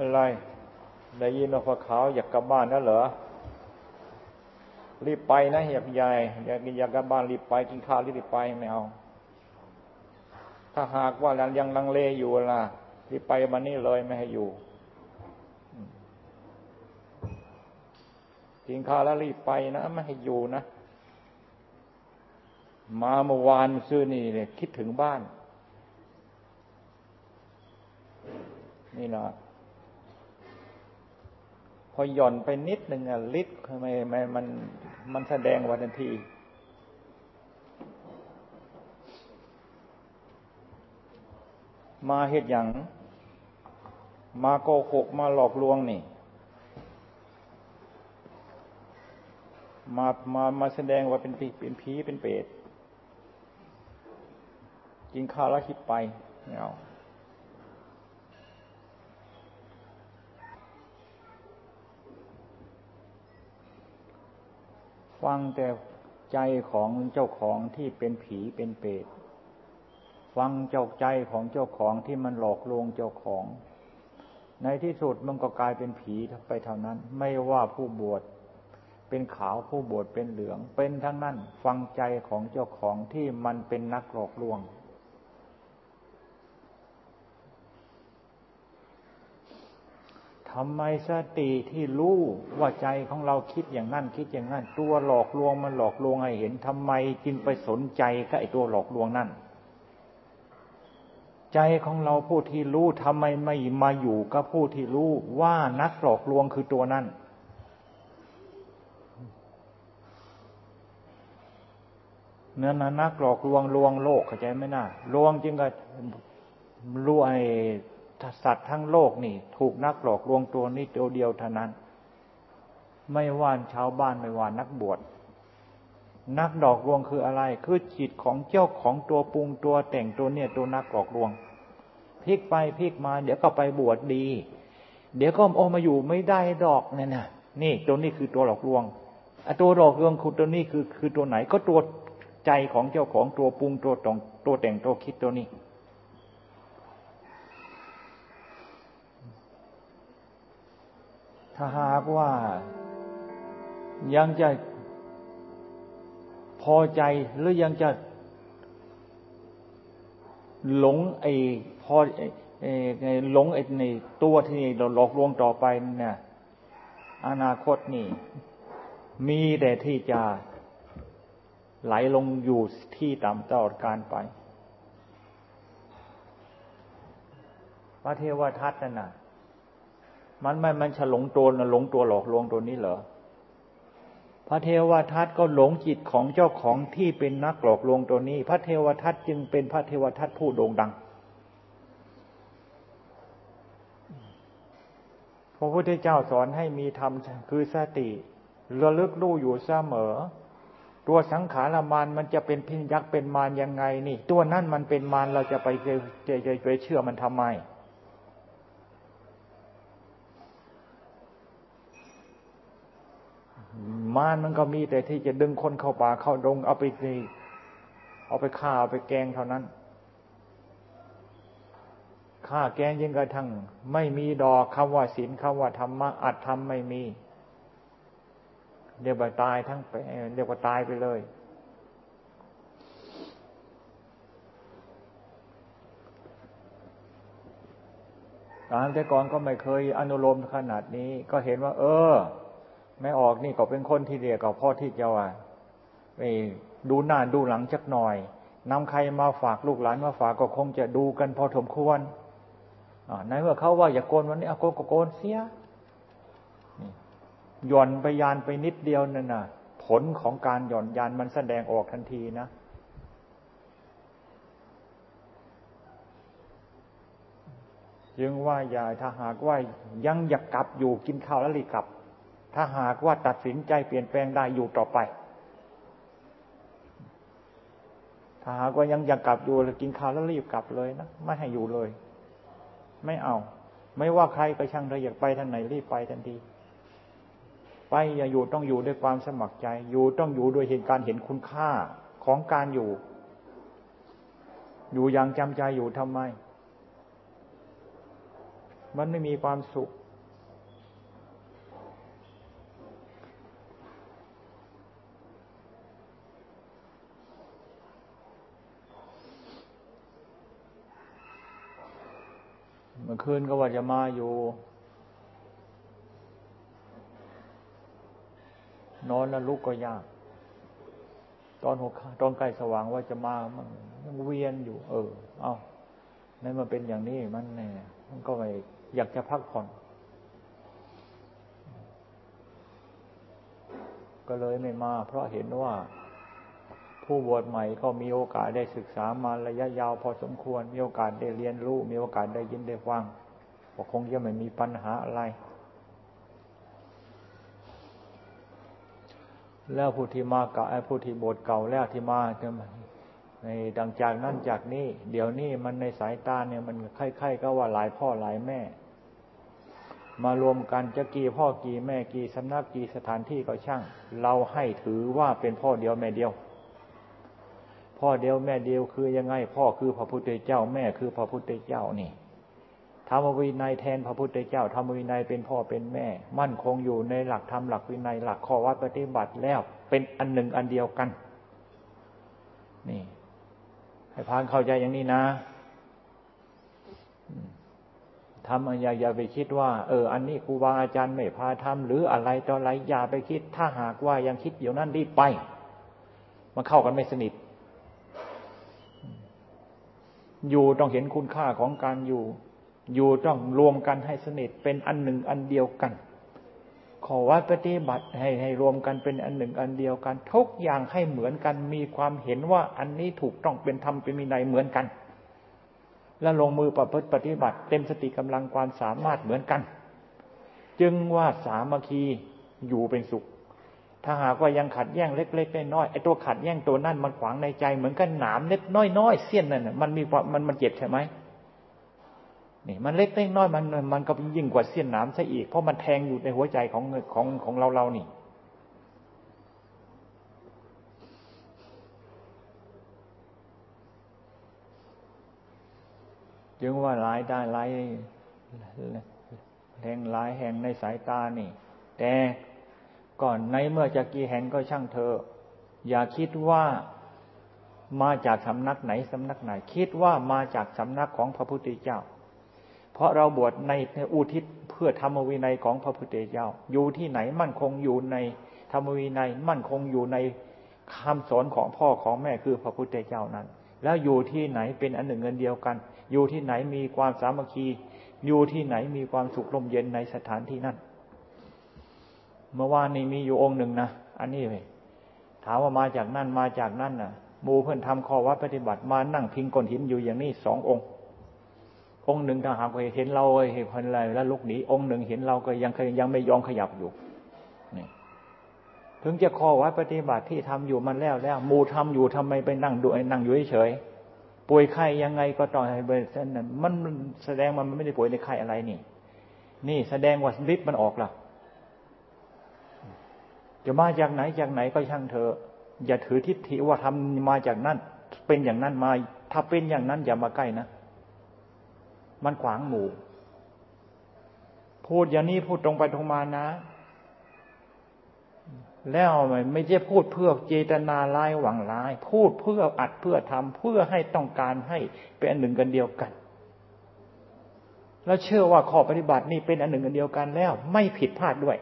อะไร ได้ยินว่าพอขาวอยากกลับบ้านนั่นเหรอ รีบไปนะอยากยายอยากอยากกลับบ้านรีบไปกินข้าวรีบไปไม่เอา ถ้าหากว่ายังลังเลอยู่ล่ะรีบไปมานี่เลยไม่ให้อยู่กินข้าวแล้วรีบไปนะไม่ให้อยู่นะมาเมื่อวานซื้อนี่เนี่ยคิดถึงบ้าน นี่นะพ อหย่อนไปนิดหนึ่งอะลิตรทำไมมันมันแสดงวันทันทีมาเหตุอย่าง มาโกหกมาหลอกลวงนี่ มามามาแสดงว่าเป็นผีเป็นผีเป็นเปรตกินข้าวแล้วคิดไปไม่เอา ฟังแต่ใจของเจ้าของที่เป็นผีเป็นเปรตฟังเจ้าใจของเจ้าของที่มันหลอกลวงเจ้าของ ในที่สุดมันก็กลายเป็นผีไปเท่านั้น ไม่ว่าผู้บวชเป็นขาวผู้บวชเป็นเหลือง เป็นทั้งนั้น ฟังใจของเจ้าของที่มันเป็นนักหลอกลวง ทำไมสติที่รู้ว่าใจของเราคิดอย่างนั้นคิดอย่างนั้น ตัวหลอกลวงมันหลอกลวงให้เห็นทำไมจึงไปสนใจกับไอ้ตัวหลอกลวงนั่นใจของเราผู้ที่รู้ทำไมไม่มาอยู่กับผู้ที่รู้ว่านักหลอกลวงคือตัวนั้นเนื้อนักหลอกลวงลวงโลกเข้าใจไหมนะลวงจึงก็รู้ไอ้ สัตว์ทั้งโลกนี่ ถูกนักหลอกลวงตัวนี้ตัวเดียวเท่านั้น ไม่ว่าชาวบ้านไม่ว่านักบวชนักดอกลวงคืออะไร คือจิตของเจ้าของตัวปรุงตัวแต่งตัวเนี่ยตัวนักหลอกลวงพลิกไปพลิกมา เดี๋ยวก็ไปบวชดีเดี๋ยวก็โอมาอยู่ไม่ได้ดอกเนี่ยนะนี่ตัวนี้คือตัวหลอกลวงตัวหลอกลวงคือตัวนี้คือคือตัวไหนก็ตัวใจของเจ้าของตัวปรุงตัวตองตัวแต่งตัวคิดตัวนี้ ถ้าหากว่ายังจะพอใจหรือยังจะหลงไอ้พอไอ้หลงไอ้ในตัวที่เราหลอกลวงต่อไปเนี่ยอนาคตนี่ มีแต่ที่จะไหลลงอยู่ที่ต่ำตลอดการไป พระเทวทัตน่ะ มันไม่มันฉลงตัวนะหลงตัวหลอกลวงตัวนี้เหรอพระเทวทัตก็หลงจิตของเจ้าของที่เป็นนักหลอกลวงตัวนี้ พระเทวทัตจึงเป็นพระเทวทัตผู้โด่งดัง พระพุทธเจ้าสอนให้มีธรรมคือสติระลึกรู้อยู่เสมอ ตัวสังขารมานมันจะเป็นพินยักษ์เป็นมารยังไงนี่ ตัวนั่นมันเป็นมารเราจะไปจะจะไปเชื่อมันทำไม มารมันก็มีแต่ที่จะดึงคนเข้าป่าเข้าดง เอาไปเอาไปฆ่าเอาไปแกงเท่านั้นฆ่าแกงยิ่งกระทั่ง ไม่มีดอกคำว่าศีลคำว่าธรรมะอัดทำไม่มีเดี๋ยวไปตายทั้งไปเดี๋ยวก็ตายไปเลยการแต่ก่อนก็ไม่เคยอนุโลมขนาดนี้ ก็เห็นว่า เออ ไม่ออกนี่ก็เป็นคนที่เดียกับพ่อที่จะว่าไปดูหน้าดูหลังจักหน่อยนำใครมาฝากลูกหลานมาฝากก็คงจะดูกันพอสมควรในเมื่อเขาว่าอย่าโกนวันนี้เอาโกนก็โกนเสียหย่อนไปยานไปนิดเดียวนั่นน่ะ ผลของการหย่อนยานมันแสดงออกทันทีนะจึงว่าอย่าถ้าหากว่ายังอยากกลับอยู่กินข้าวแล้วรีกลับ ถ้าหากว่าตัดสินใจเปลี่ยนแปลงได้อยู่ต่อไป ถ้าหากว่ายังอยากกลับอยู่กินข้าวแล้วรีบกลับเลยนะไม่ให้อยู่เลย ไม่เอา ไม่ว่าใครก็ช่างเลยอยากไปทางไหนรีบไปทันที ไปอย่าอยู่ต้องอยู่ด้วยความสมัครใจ อยู่ต้องอยู่ด้วยเหตุการเห็นคุณค่าของการอยู่ อยู่อย่างจำใจอยู่ทำไม มันไม่มีความสุข มื่อคืนก็ว่าจะมาอยู่ นอนแล้วลุกก็ยาก ตอนหกตอนใกล้สว่างว่าจะมามันยังเวียนอยู่ เออ เอานั่นมันเป็นอย่างนี้มันเนี่ยมันก็ไม่อยากจะพักผ่อน ก็เลยไม่มา เพราะเห็นว่า ผู้บวชใหม่ก็มีโอกาสได้ศึกษามาระยะยาวพอสมควร มีโอกาสได้เรียนรู้ มีโอกาสได้ยินได้ฟังก็คงจะไม่มีปัญหาอะไร แล้วผู้ที่มาเก่าไอ้ผู้ที่บวชเก่าแล้วที่มาจะในดังจากนั้นจากนี้ เดี๋ยวนี้มันในสายตาเนี่ยมันคล้ายๆก็ว่าหลายพ่อหลายแม่ มารวมกันจะกี่พ่อกี่แม่กี่สำนักกี่สถานที่ก็ช่าง เราให้ถือว่าเป็นพ่อเดียวแม่เดียว พ่อเดียวแม่เดียวคือยังไง พ่อคือพระพุทธเจ้า แม่คือพระพุทธเจ้านี่ธรรมวินัยแทนพระพุทธเจ้าธรรมวินัยเป็นพ่อเป็นแม่ มั่นคงอยู่ในหลักธรรมหลักวินัยหลักข้อวัดปฏิบัติแล้วเป็นอันหนึ่งอันเดียวกัน นี่ให้พานเข้าใจอย่างนี้นะทำอย่าอย่าไปคิดว่า เออ อันนี้ครูบาอาจารย์ไม่พาทำหรืออะไรต่ออะไรอย่าไปคิด ถ้าหากว่ายังคิดอยู่นั่นรีบไป มันเข้ากันไม่สนิท อยู่ต้องเห็นคุณค่าของการอยู่ อยู่ต้องรวมกันให้สนิทเป็นอันหนึ่งอันเดียวกัน ขอวัดปฏิบัติให้ให้รวมกันเป็นอันหนึ่งอันเดียวกัน ทุกอย่างให้เหมือนกันมีความเห็นว่าอันนี้ถูกต้องเป็นธรรมเป็นมีในเหมือนกัน และลงมือประพฤติปฏิบัติ เต็มสติกำลังความสามารถเหมือนกัน จึงว่าสามัคคีอยู่เป็นสุข ถ้าหากว่ายังขัดแย้งเล็กๆน้อยๆไอ้ตัวขัดแย้งตัวนั่นมันขวางในใจ เหมือนกันหนามเล็กน้อยๆเสี้ยนนั่นมันมีความมันมันเจ็บใช่ไหมนี่มันเล็กเล็กน้อยมันมันก็ยิ่งกว่าเสี้ยนหนามซะอีก เพราะมันแทงอยู่ในหัวใจของของของเราเรานี่ จึงว่าหลายได้หลายแห่งหลายแห่งในสายตานี่ แต่ ก่อนในเมื่อจะกี่แห่งก็ช่างเธอ อย่าคิดว่ามาจากสำนักไหนสำนักไหน คิดว่ามาจากสำนักของพระพุทธเจ้า เพราะเราบวชในอุทิศเพื่อธรรมวินัยของพระพุทธเจ้า อยู่ที่ไหนมั่นคงอยู่ในธรรมวินัยมั่นคงอยู่ในคำสอนของพ่อของแม่คือพระพุทธเจ้านั้น แล้วอยู่ที่ไหนเป็นอันหนึ่งเงินเดียวกัน อยู่ที่ไหนมีความสามัคคี อยู่ที่ไหนมีความสุขลมเย็นในสถานที่นั้น เมื่อวานนี้มีอยู่องค์หนึ่งนะอันนี้เลยถามว่ามาจากนั่นมาจากนั่นน่ะมูเพื่อนทำข้อวัดปฏิบัติมานั่งพิงก้นหินอยู่อย่างนี้สององค์ องค์หนึ่งถ้าหากเห็นเราเห็นคนอะไรแล้วลุกหนีองค์หนึ่งเห็นเราก็ยังยังไม่ยอมขยับอยู่นี่ถึงจะข้อวัดปฏิบัติที่ทำอยู่มันแล้วแล้วมูทำอยู่ทำไมไปนั่งดูนั่งอยู่เฉยป่วยไข้ยังไงก็ต้องให้เบรนนั้นมันแสดงมันไม่ได้ป่วยในไข้อะไรนี่ นี่แสดงว่าฤทธิ์มันออกล่ะ จะมาจากไหนจากไหนก็ช่างเถออย่าถือทิฏฐิว่าทำมาจากนั่นเป็นอย่างนั้นมา ถ้าเป็นอย่างนั้นอย่ามาใกล้นะ มันขวางหมู่ พูดอย่างนี้พูดตรงไปตรงมานะ แล้วไม่ใช่พูดเพื่อเจตนาร้ายหวังร้าย พูดเพื่ออัดเพื่อทำเพื่อให้ต้องการให้เป็นอันหนึ่งกันเดียวกัน แล้วเชื่อว่าข้อปฏิบัตินี่เป็นอันหนึ่งกันเดียวกันแล้ว ไม่ผิดพลาดด้วย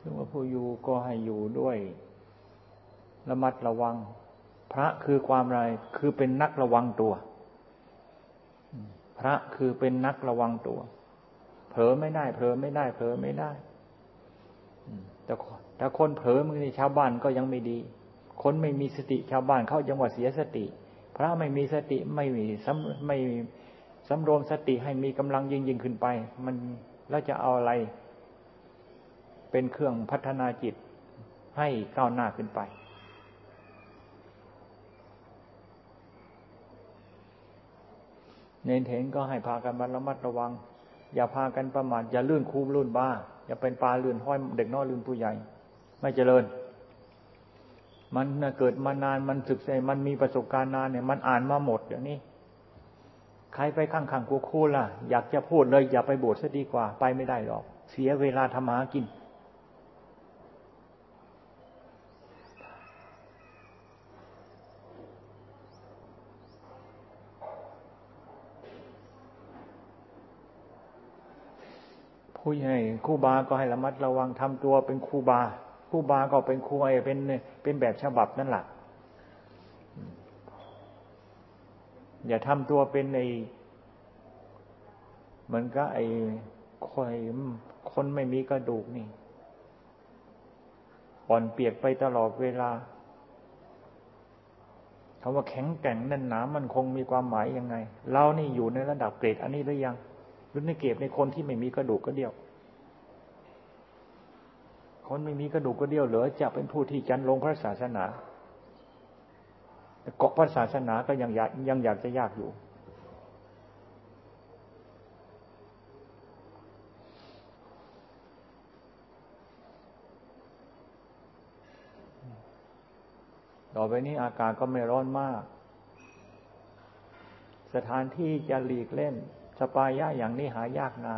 หรือว่า ผู้อยู่ก็ให้อยู่ด้วยระมัดระวัง พระคือความไรคือเป็นนักระวังตัว พระคือเป็นนักระวังตัว เผลอไม่ได้ เผลอไม่ได้ เผลอไม่ได้แต่แต่คนเผลอมือในชาวบ้านก็ยังไม่ดี คนไม่มีสติชาวบ้านเขายังว่าเสียสติ พระไม่มีสติไม่มีสำไม่สำรวมสติให้มีกำลังยิ่งยิ่งขึ้นไป มันแล้วจะเอาอะไร เป็นเครื่องพัฒนาจิตให้ก้าวหน้าขึ้นไป เน้นเห็นก็ให้พากันระมัดระวัง อย่าพากันประมาทอย่าลื่นคูบลื่นบ้า อย่าเป็นปลาลื่นห้อยเด็กน้อยลื่นผู้ใหญ่ ไม่เจริญ มันเกิดมานานมันศึกษามันมีประสบการณ์นานเนี่ยมันอ่านมาหมดอย่างนี้ใครไปข้างๆกูคูล่ะ อยากจะพูดเลยอย่าไปบวชซะดีกว่า ไปไม่ได้หรอก เสียเวลาทำหากิน ผู้ใหญ่ครูบาก็ให้ระมัดระวังทำตัวเป็นครูบาครูบาก็เป็นครูไอเป็นเป็นแบบฉบับนั่นแหละอย่าทำตัวเป็นในเหมือนก็ไอ้คอยคนไม่มีกระดูกนี่อ่อนเปียกไปตลอดเวลาคำว่าแข็งแกร่งแน่นหนามันคงมีความหมายยังไง เรานี่อยู่ในระดับเกรดอันนี้หรือยัง หรือในเก็บในคนที่ไม่มีกระดูกก็เดียว คนไม่มีกระดูกก็เดียวเหลือจะเป็นผู้ที่จันลงพระศาสนาแต่เกาะพระศาสนาก็ยังอยากยังอยากจะยากอยู่ ต่อไปนี้อากาศก็ไม่ร้อนมาก สถานที่จะหลีกเล่น สปายะอย่างนี้หายากนะ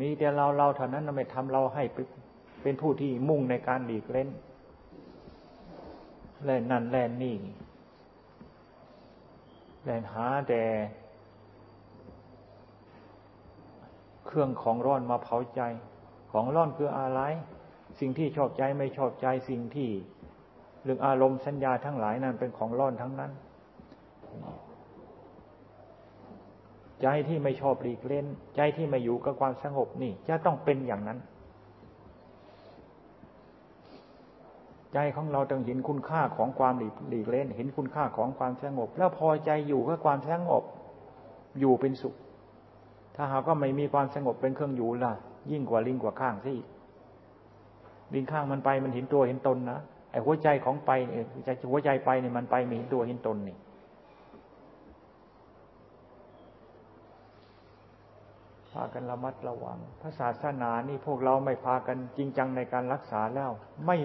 มีแต่เราเราเท่านั้นไม่ทำเราให้เป็นผู้ที่มุ่งในการหลีกเล่นเล่นนั่นแล่นนี่เล่นหาแต่เครื่องของร้อนมาเผาใจ ของร้อนคืออะไร สิ่งที่ชอบใจไม่ชอบใจสิ่งที่เรื่องอารมณ์สัญญาทั้งหลายนั้นเป็นของร้อนทั้งนั้น ใจที่ไม่ชอบหลีกเล่น ใจที่ไม่อยู่กับความสงบนี่ จะต้องเป็นอย่างนั้น ใจของเราต้องเห็นคุณค่าของความหลีกลเล่น เห็นคุณค่าของความสงบ แล้วพอใจอยู่กับความสงบ อยู่เป็นสุข ถ้าหาก็ไม่มีความสงบเป็นเครื่องอยู่ล่ะ ยิ่งกว่าลิงกว่าข้างซะอีกลิงข้างมันไปมันเห็นตัวเห็นตนนะไอ้หัวใจของไปเนี่ยหัวใจไปเนี่ยมันไปม่เห็นตัวเห็นตนนี่ พากันระมัดระวัง พระศาสนานี่พวกเราไม่พากันจริงจังในการรักษาแล้ว ไม่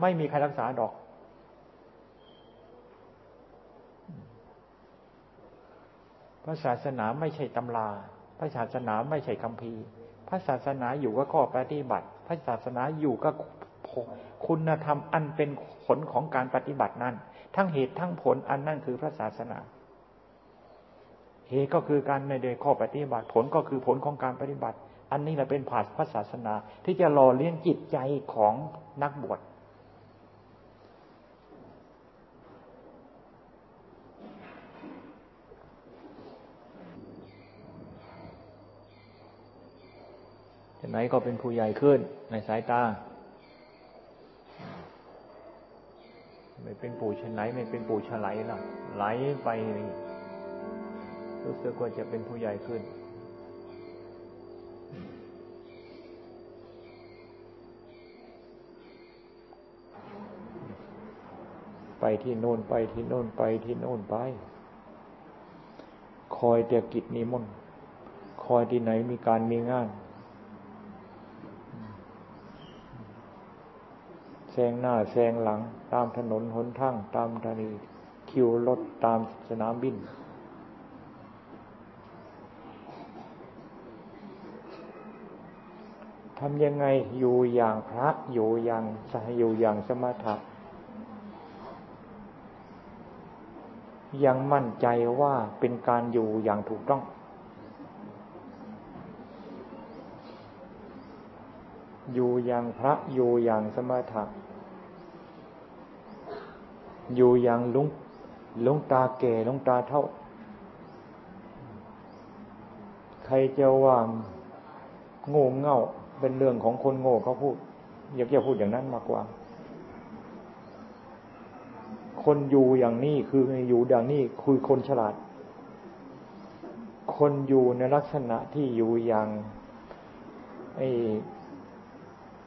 ไม่มีใครรักษาดอก พระศาสนาไม่ใช่ตำรา พระศาสนาไม่ใช่คำพีพระศาสนาอยู่กับข้อปฏิบัติ พระศาสนาอยู่กับคุณธรรมอันเป็นผลของการปฏิบัตินั้นทั้งเหตุทั้งผลอันนั่นคือพระศาสนา เหตุก็คือการในเดข้อปฏิบัติ ผลก็คือผลของการปฏิบัติ อันนี้แหละเป็นผาพระศาสนา ที่จะหล่อเลี้ยงจิตใจของนักบวชไหนก็เป็นผู้ใหญ่ขึ้นในสายตา ไม่เป็นปู่ชนไหนไม่เป็นปู่ฉไลล่ะไหลไป รู้สึกว่าจะเป็นผู้ใหญ่ขึ้น ไปที่โน่นไปที่โน่นไปที่โน่นไป คอยเตียกิจนิมนต์คอยที่ไหนมีการมีงานแซงหน้าแซงหลัง ตามถนนหนทาง ตามทนีคิวรถตามสนามบิน ทำยังไงอยู่อย่างพระอยู่อย่างสอยู่อย่างสมถะยังมั่นใจว่าเป็นการอยู่อย่างถูกต้อง อยู่อย่างพระอยู่อย่างสมถะอยู่อย่างลุงลุงตาแก่ลุงตาเท่า ใครจะว่าโง่เง่า เป็นเรื่องของคนโง่เขาพูด อยากจะพูดอย่างนั้นมากกว่า คนอยู่อย่างนี้คืออยู่อย่างนี้คือคนฉลาด คนอยู่ในลักษณะที่อยู่อย่างไอ้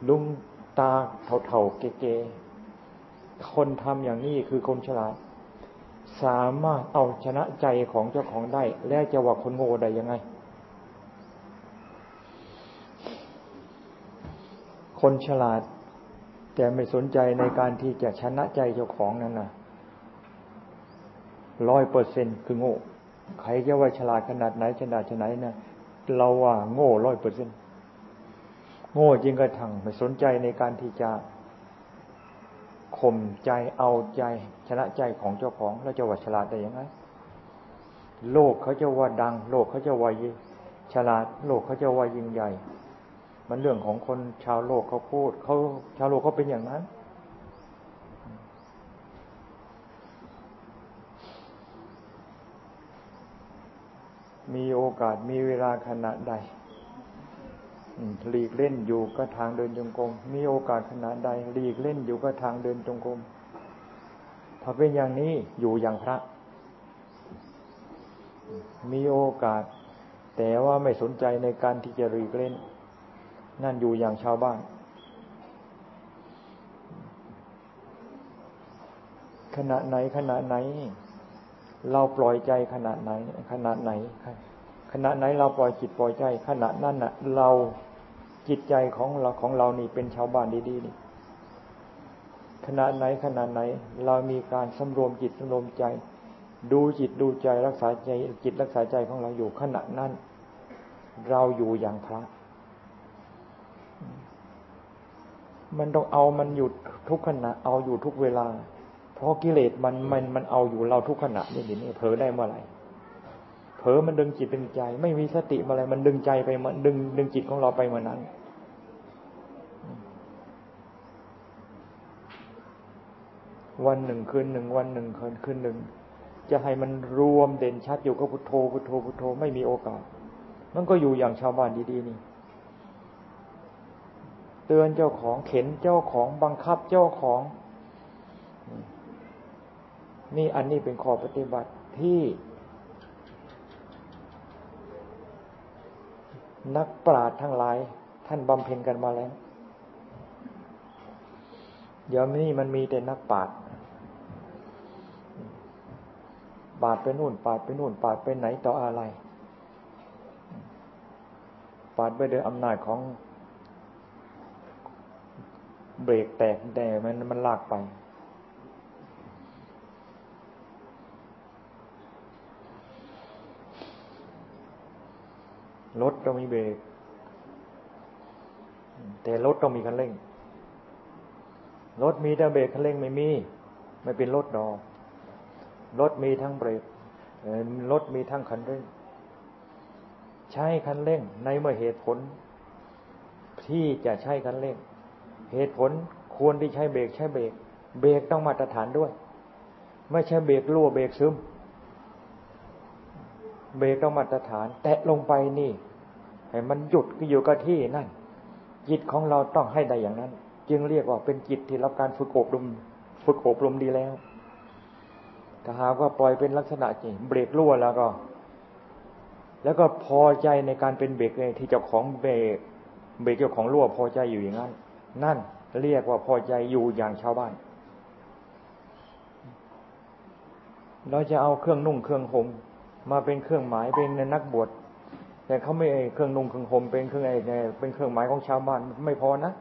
ลุงตาเถ่าๆเก๋ๆคนทำอย่างนี้คือคนฉลาด สามารถเอาชนะใจของเจ้าของได้ แล้วจะว่าคนโง่ได้ยังไง คนฉลาด แต่ไม่สนใจในการที่จะชนะใจเจ้าของนั่นนะร้อยเปอร์เซ็นคือโง่ ใครจะว่าฉลาดขนาดไหนฉลาดขนาดไหนนะเราว่าโง่ร้อยเปอร์เซ็นโง่จริงกระทั่งไม่สนใจในการที่จะข่มใจเอาใจ ชนะใจของเจ้าของแล้วจะว่าฉลาดได้ยังไงโลกเขาจะว่าดัง โลกเขาจะว่าฉลาด โลกเขาจะว่ายิ่งใหญ่ มันเรื่องของคนชาวโลกเขาพูดเขาชาวโลกเขาเป็นอย่างนั้น มีโอกาสมีเวลาขณะใดหลีกเล่นอยู่ก็ทางเดินจงกรม มีโอกาสขนาดใดหลีกเล่นอยู่ก็ทางเดินจงกรม ถ้าเป็นอย่างนี้อยู่อย่างพระ มีโอกาส แต่ว่าไม่สนใจในการที่จะหลีกเล่น นั่นอยู่อย่างชาวบ้าน ขณะไหนขณะไหน เราปล่อยใจขณะไหน ขณะไหน ขณะไหนเราปล่อยจิตปล่อยใจ ขณะนั้นน่ะ เราจิตใจของเราของเรานี่เป็นชาวบ้านดีๆนี่ขณะไหนขณะไหน เรามีการสำรวมจิตสำรวมใจ ดูจิตดูใจรักษาใจจิตรักษาใจของเราอยู่ขณะนั้น เราอยู่อย่างพระ มันต้องเอามันอยู่ทุกขณะ เอาอยู่ทุกเวลา เพราะกิเลสมันมันมันเอาอยู่เราทุกขณะนี่นี่เผลอได้เมื่อไหร่ผลอมันดึงจิตดึงใจ ไม่มีสติอะไรมันดึงใจไปมันดึงดึงจิตของเราไปเหมือนนั้นวันหนึ่งคืนหนึ่งวันหนึ่งคืนคืนหนึ่งจะให้มันรวมเด่นชัดอยู่กับพุทโธพุทโธพุทโธไม่มีโอกาส มันก็อยู่อย่างชาวบ้านดีๆนี่ เตือนเจ้าของเข็นเจ้าของบังคับเจ้าของ นี่อันนี้เป็นข้อปฏิบัติที่ นักปราชญ์ทั้งหลาย ท่านบำเพ็ญกันมาแล้ว เดี๋ยวนี้มันมีแต่นักปราชญ์ปาดไปนู่น ปาดไปนู่น ปาดไปไหนต่ออะไร ปาดไปโดยอำนาจของ เบรกแตกแต่มันมันลากไป รถต้องมีเบรก แต่รถต้องมีคันเร่ง รถมีแต่เบรกคันเร่งไม่มี ไม่เป็นรถดอก รถมีทั้งเบรกรถมีทั้งคันเร่ง ใช้คันเร่งในเมื่อเหตุผล ที่จะใช้คันเร่ง เหตุผลควรที่ใช้เบรกใช้เบรกเบรกต้องมาตรฐานด้วย ไม่ใช่เบรกรั่วเบรกซึม เบรกต้องมาตรฐาน แตะลงไปนี่ ให้มันหยุดก็อยู่กับที่นั่น จิตของเราต้องให้ได้อย่างนั้น จึงเรียกว่าเป็นจิตที่รับการฝึกอบรมฝึกอบรมดีแล้ว ถ้าหากว่าปล่อยเป็นลักษณะจริงเบรกรั่วแล้วก็ แล้วก็พอใจในการเป็นเบรกที่เจ้าของเบรกเบรกเจ้าของรั่วพอใจอยู่อย่างนั้น นั่นเรียกว่าพอใจอยู่อย่างชาวบ้าน เราจะเอาเครื่องนุ่งเครื่องห่มมาเป็นเครื่องหมายเป็นนักบวชแต่เขาไม่เครื่องนุ่งเครื่องห่มเป็นเครื่องไอ้เป็นเครื่องหมายของชาวบ้านไม่พอนะ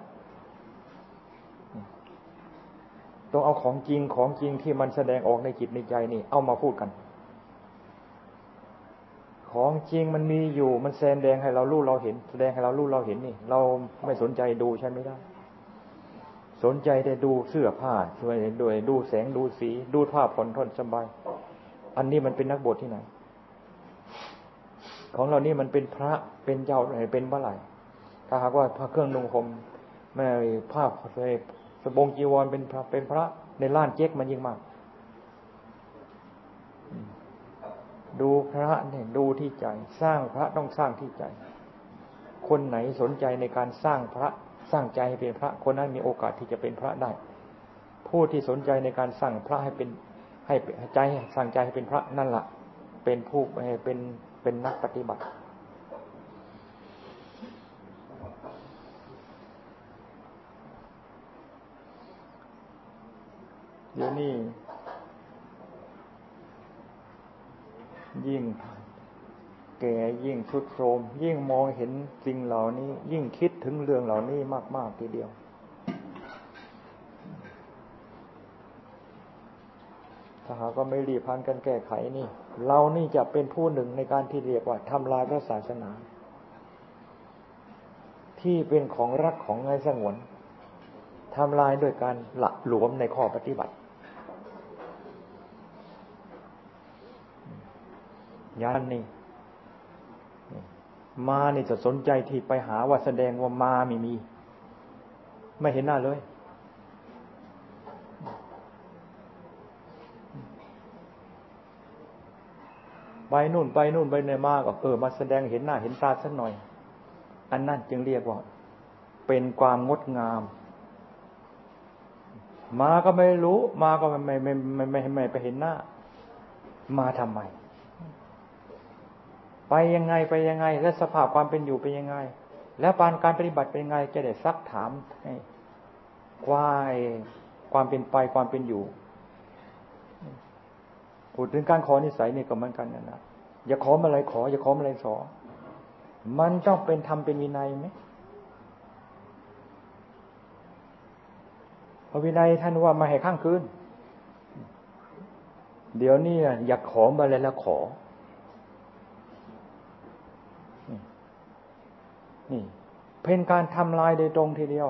ต้องเอาของจริงของจริงที่มันแสดงออกในจิตในใจนี่ เอามาพูดกัน ของจริงมันมีอยู่มันแสดงให้เรารู้เราเห็น แสดงให้เรารู้เราเห็นนี่ เราไม่สนใจดูใช่ไหมล่ะ สนใจแต่ดูเสื้อผ้าช่วยด้วยดูแสงดูสี ดูภาพผ่อนทนสบาย อันนี้มันเป็นนักบวชที่ไหน ของเรานี่มันเป็นพระเป็นเจ้าเป็นเมื่อไหร่ถ้าหากว่าพระเครื่องนุ่งห่มไม่ผ้าสบงจีวรเป็นพระเป็นพระในล้านเจ๊กมันยิ่งมาก ดูพระเนี่ยดูที่ใจ สร้างพระต้องสร้างที่ใจ คนไหนสนใจในการสร้างพระ สร้างใจให้เป็นพระคนนั้นมีโอกาสที่จะเป็นพระได้ ผู้ที่สนใจในการสร้างพระให้เป็นให้ใจสร้างใจให้เป็นพระนั่นแหละเป็นผู้เป็นเป็นนักปฏิบัติเดี๋ยวนี้ยิ่ง แก่ยิ่งทุดโทรม ยิ่งมองเห็นสิ่งเหล่านี้ ยิ่งคิดถึงเรื่องเหล่านี้มากมากทีเดียว ถ้าหากก็ไม่รีพันกันแก้ไขนี่ เรานี่จะเป็นผู้หนึ่งในการที่เรียกว่าทำลายพระศาสนา ที่เป็นของรักของไงสงวนทำลายโดยการหละหลวมในข้อปฏิบัติยานนี่ มานี่จะสนใจที่ไปหาว่าแสดงว่ามาไม่มี ไม่เห็นหน้าเลย ไปนู่นไปนู่นไปในมาก็เออมาแสดงเห็นหน้าเห็นตาสักหน่อย อันนั้นจึงเรียกว่า เป็นความงดงาม มาก็ไม่รู้ มาก็ไม่ไม่ไม่ไม่ไม่ไปเห็นหน้า มาทำไม ไปยังไงไปยังไง และสภาพความเป็นอยู่เป็นยังไง แล้วการการปฏิบัติเป็นยังไงจะได้ซักถามให้กวายความเป็นไปความเป็นอยู่พูดถึงการขอนิสัยนี่ก็เหมือนกันนะนะอย่าขออะไรขอ อย่าขออะไรสอมันต้องเป็นธรรมเป็นวินัยไหมพระวินัยท่านว่ามาให้ข้างคืน เดี๋ยวนี้อยากขอมาเลยแล้วขอ นี่เป็นการทำลายโดยตรงทีเดียว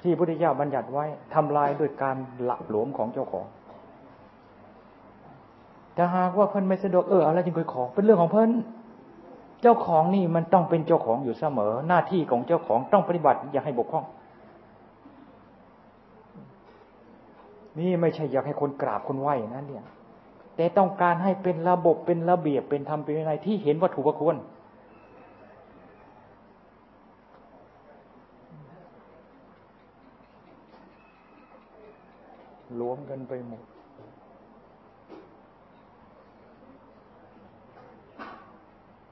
ที่พุทธิยาบัญญัติไว้ทำลายด้วยการหลักหลวมของเจ้าของแต่หากว่าเพิ่นไม่สะดวกเอออะไรจึงคอยขอเป็นเรื่องของเพิ่นเจ้าของนี่มันต้องเป็นเจ้าของอยู่เสมอ หน้าที่ของเจ้าของต้องปฏิบัติอย่าให้บกพร่อง นี่ไม่ใช่อยากให้คนกราบคนไหว้นะเนี่ย แต่ต้องการให้เป็นระบบเป็นระเบียบเป็นธรรมเป็นอะไรที่เห็นวัตถุประควร รวมกันไปหมด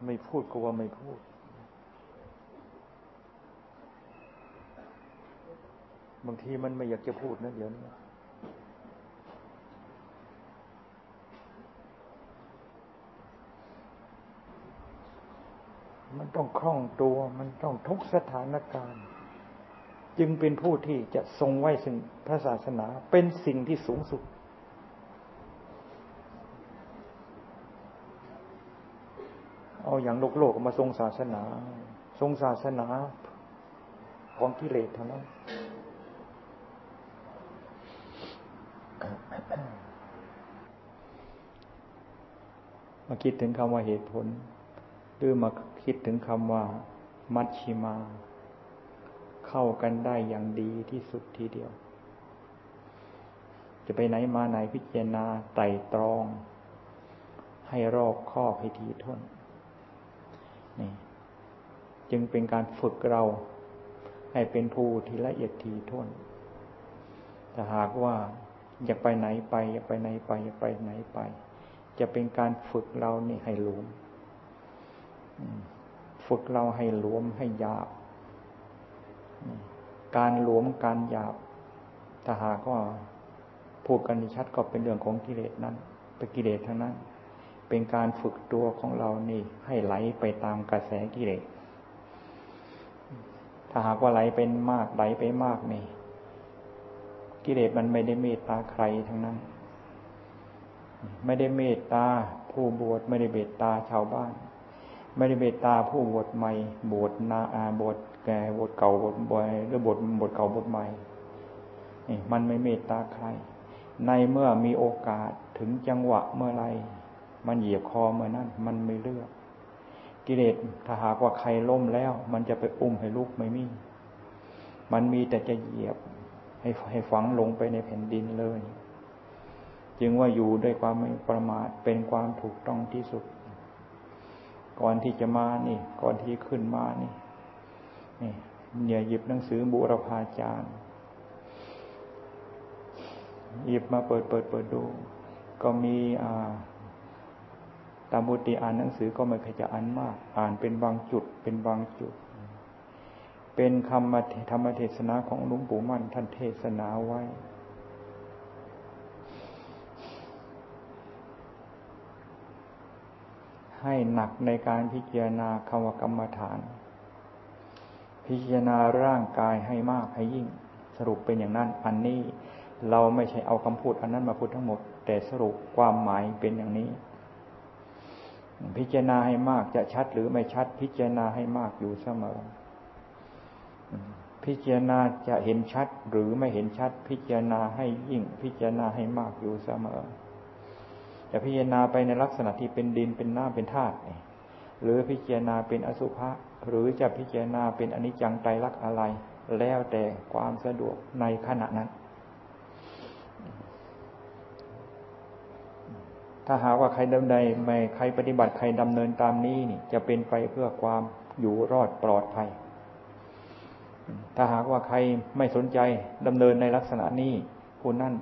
ไม่พูดก็ว่าไม่พูด บางทีมันไม่อยากจะพูดนะเดี๋ยวนี้มันต้องคล่องตัว มันต้องทุกสถานการณ์ จึงเป็นผู้ที่จะทรงไว้ซึ่งพระศาสนาเป็นสิ่งที่สูงสุด เอาอย่างโลกโลกมาทรงศาสนา ทรงศาสนาของกิเลสเท่านั้นมาคิดถึงคำว่าเหตุผล หรือมาคิดถึงคำว่า มัชชิมา เข้ากันได้อย่างดีที่สุดทีเดียว จะไปไหนมาไหนพิจารณาไต่ตรอง ให้รอบคอบให้ทีท่วนนี่จึงเป็นการฝึกเราให้เป็นผู้ที่ละเอียดทีท่วนถ้าหากว่าอยากไปไหนไป อยากไปไหนไป อยากไปไหนไป จะเป็นการฝึกเรานี่ให้หลวม ฝึกเราให้หลวมให้ยาบ การหลวมการหยาบถ้าหากว่าพูดกันชัดก็เป็นเรื่องของกิเลสนั้นเป็นกิเลสทั้งนั้น เป็นการฝึกตัวของเรานี่ ให้ไหลไปตามกระแสกิเลสถ้าหากว่าไหลเป็นมากไหลไปมากนี่ กิเลสมันไม่ได้เมตตาใครทั้งนั้น ไม่ได้เมตตาผู้บวชไม่ได้เมตตาชาวบ้าน ไม่ได้เมตตาผู้บวชใหม่บวชนาอาบวช แก่บทเก่าบทบ่อยหรือบทบทเก่าบทใหม่มันไม่เมตตาใคร ในเมื่อมีโอกาสถึงจังหวะเมื่อไร มันเหยียบคอเมื่อนั้น มันไม่เลือก กิเลสถ้าหากว่าใครล้มแล้ว มันจะไปอุ้มให้ลุกไม่มี มันมีแต่จะเหยียบให้ให้ฝังลงไปในแผ่นดินเลย จึงว่าอยู่ด้วยความไม่ประมาทเป็นความถูกต้องที่สุด ก่อนที่จะมานี่ ก่อนที่ขึ้นมานี่ นี่เนี่ยหยิบหนังสือบุรพาจารย์หยิบมาเปิดเปิดเปิดดู ก็มีอ่าตามบุตรอ่านหนังสือก็ไม่เคยจะอ่านมาก อ่านเป็นบางจุด เป็นบางจุด เป็นคำธรรมเทศนาของหลวงปู่มั่นท่านเทศนาไว้ ให้หนักในการพิจารณาคำว่ากรรมฐาน พิจารณาร่างกายให้มากให้ยิ่ง สรุปเป็นอย่างนั้น อันนี้เราไม่ใช่เอาคำพูดอันนั้นมาพูดทั้งหมด แต่สรุปความหมายเป็นอย่างนี้ พิจารณาให้มากจะชัดหรือไม่ชัด พิจารณาให้มากอยู่เสมอพิจารณาจะเห็นชัดหรือไม่เห็นชัด พิจารณาให้ยิ่ง พิจารณาให้มากอยู่เสมอ จะพิจารณาไปในลักษณะที่เป็นดินเป็นน้ำเป็นธาตุหรือพิจารณาเป็นอสุภะ หรือจะพิจารณาเป็นอนิจจังไตรลักษณ์อะไร แล้วแต่ความสะดวกในขณะนั้น ถ้าหากว่าใครดำเนินไม่ใครปฏิบัติใครดำเนินตามนี้นี่ จะเป็นไปเพื่อความอยู่รอดปลอดภัย ถ้าหากว่าใครไม่สนใจดำเนินในลักษณะนี้ผู้นั้น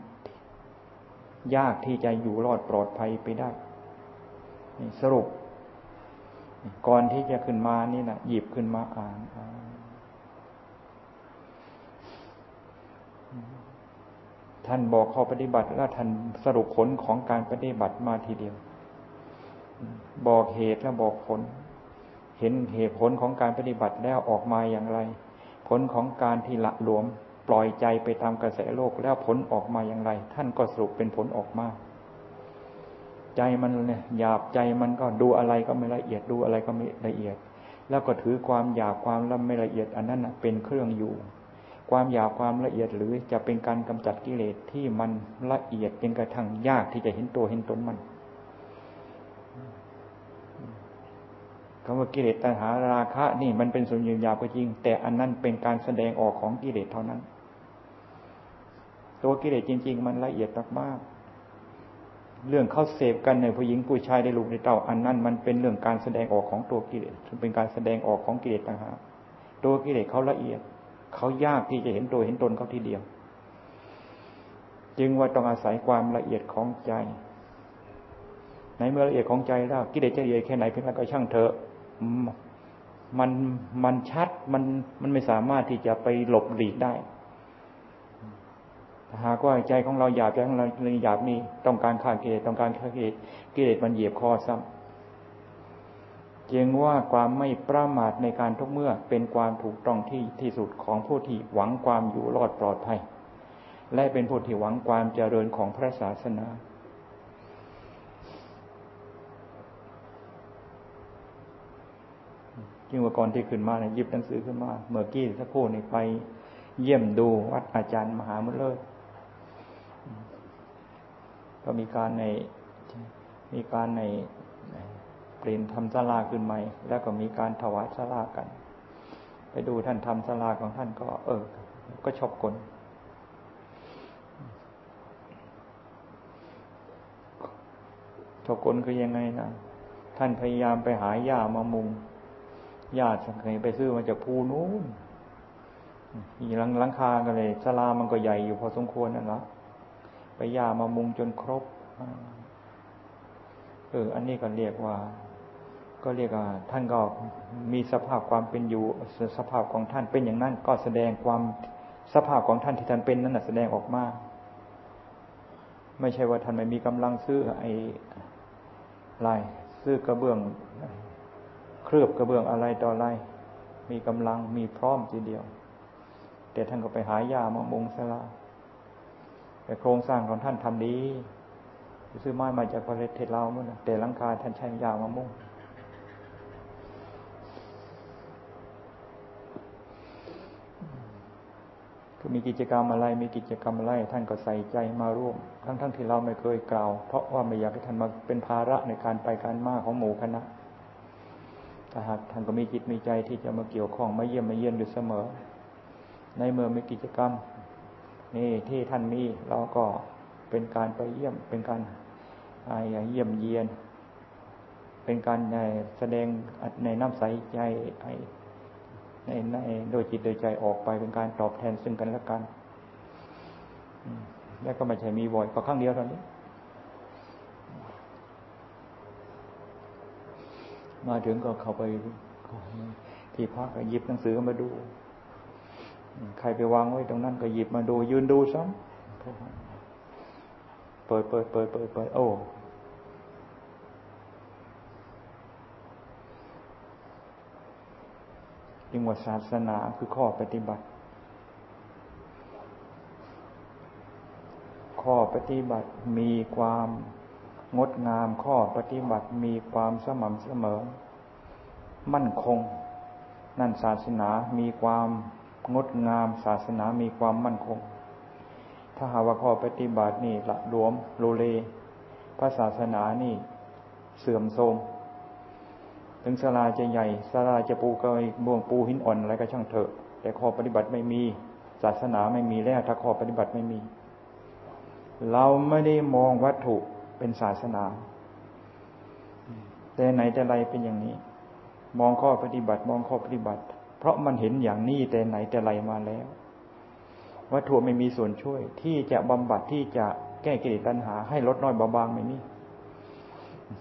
ยากที่จะอยู่รอดปลอดภัยไปได้สรุป ก่อนที่จะขึ้นมานี่นะหยิบขึ้นมาอ่านท่านบอกข้อปฏิบัติแล้วท่านสรุปผลของการปฏิบัติมาทีเดียว บอกเหตุแล้วบอกผล เห็นเหตุผลของการปฏิบัติแล้วออกมาอย่างไร ผลของการที่ละหลวม ปล่อยใจไปตามกระแสโลกแล้วผลออกมาอย่างไร ท่านก็สรุปเป็นผลออกมา ใจมันเนี่ยหยาบใจมันก็ดูอะไรก็ไม่ละเอียดดูอะไรก็ไม่ละเอียด แล้วก็ถือความหยาบความละไม่ละเอียดอันนั้นเป็นเครื่องอยู่ ความหยาบความละเอียดหรือจะเป็นการกำจัดกิเลสที่มันละเอียดจนกระทั่งยากที่จะเห็นตัวเห็นตนมันคำว่ากิเลสตัณหาราคะนี่มันเป็นส่วนหยาบก็จริง แต่อันนั้นเป็นการแสดงออกของกิเลสเท่านั้น ตัวกิเลสจริง ๆ มันละเอียดมากๆ เรื่องเขาเสพกันในผู้หญิงผู้ชายได้ลูกในเต้าอันนั้น มันเป็นเรื่องการแสดงออกของตัวกิเลสเป็นการแสดงออกของกิเลสต่างหากตัวกิเลสเขาละเอียดเขายากที่จะเห็นตัวเห็นตนเขาทีเดียว จึงว่าต้องอาศัยความละเอียดของใจ ในเมื่อละเอียดของใจแล้วกิเลสจะละเอียดแค่ไหนเพียงไรก็ช่างเถอะมันมันชัดมันมันไม่สามารถที่จะไปหลบหลีกได้ หากว่าใจของเราหยาบใจของเราหยาบนี่ต้องการฆ่ากิเลสต้องการฆ่ากิเลสกิเลสมันเหยียบคอซ้ำจึงว่าความไม่ประมาทในการทุกเมื่อเป็นความถูกต้องที่ที่สุดของผู้ที่หวังความอยู่รอดปลอดภัย และเป็นผู้ที่หวังความเจริญของพระศาสนาจึงว่าก่อนที่ขึ้นมาเนี่ยยิบหนังสือขึ้นมา เมื่อกี้สักครู่นี่ไปเยี่ยมดูวัดอาจารย์มหามุเลิศ ก็มีการในมีการในเปลี่ยนทำศาลาขึ้นใหม่ แล้วก็มีการถวายศาลากัน ไปดูท่านทำศาลาของท่านก็ เออ ก็ชอบกลชอบกลคือยังไงนะท่านพยายามไปหาหญ้ามามุงหญ้าสังเคยไปซื้อมาจากภูนู้นมีหลังหลังคากันเลยศาลามันก็ใหญ่อยู่พอสมควรนั่นละ ไปยามามุงจนครบเอออันนี้ก็เรียกว่า ก็เรียกว่า ท่านก็มีสภาพความเป็นอยู่สภาพของท่านเป็นอย่างนั้น ก็แสดงความสภาพของท่านที่ท่านเป็นนั้นแสดงออกมาไม่ใช่ว่าท่านไม่มีกำลังซื้อไอ้ลายซื้อกระเบื้องเคลือบกระเบื้องอะไรต่ออะไร มีกำลังมีพร้อมทีเดียว แต่ท่านก็ไปหายามามุงสลา แต่โครงสร้างของท่านทำดีซื้อไม้มาจากประเทศลาวมั้งแต่ลังคาท่านใช้ยาวมะม่วงก็มีกิจกรรมอะไร มีกิจกรรมอะไร ท่านก็ใส่ใจมาร่วม ทั้งๆทที่เราไม่เคยกล่าว เพราะว่าไม่อยากให้ท่านมาเป็นภาระในการไปการมาของหมู่คณะถ้าหากท่านก็มีจิตมีใจที่จะมาเกี่ยวข้องมาเยี่ยมมาเยี่ยนอยู่เสมอ ในเมื่อมีกิจกรรม นี่ที่ท่านมีเราก็เป็นการไปเยี่ยม เป็นการเยี่ยมเยียน เป็นการแสดงในน้ำใสใจในในโดยจิตโดยใจออกไปเป็นการตอบแทนซึ่งกันและกัน แล้วก็ไม่ใช่มีบ่อยก็ครั้งเดียวเท่านี้ มาถึงก็เข้าไปที่พักหยิบหนังสือมาดู ใครไปวางไว้ตรงนั้นก็หยิบมาดู ยืนดูซ้ำเปิดเปิดเปิดเปิดเปิดโอ้จึงว่าศาสนาคือข้อปฏิบัติ ข้อปฏิบัติมีความงดงามข้อปฏิบัติมีความสม่ำเสมอ มั่นคง นั่นศาสนามีความ งดงามศาสนามีความมั่นคง ถ้าหาว่าข้อปฏิบัตินี่ละหลวมโลเล พระศาสนานี่เสื่อมโทรมถึงสลาจะใหญ่สลาจะปูกระบวงปูหินอ่อนอะไรก็ช่างเถอะ แต่ข้อปฏิบัติไม่มีศาสนาไม่มีแล้วถ้าข้อปฏิบัติไม่มี เราไม่ได้มองวัตถุเป็นศาสนา แต่ไหนแต่ไรเป็นอย่างนี้ มองข้อปฏิบัติ มองข้อปฏิบัติ เพราะมันเห็นอย่างนี้แต่ไหนแต่ไรมาแล้ว วัตถุไม่มีส่วนช่วย ที่จะบำบัดที่จะแก้กิเลสตัณหา ให้ลดน้อยเบาบางไม่มี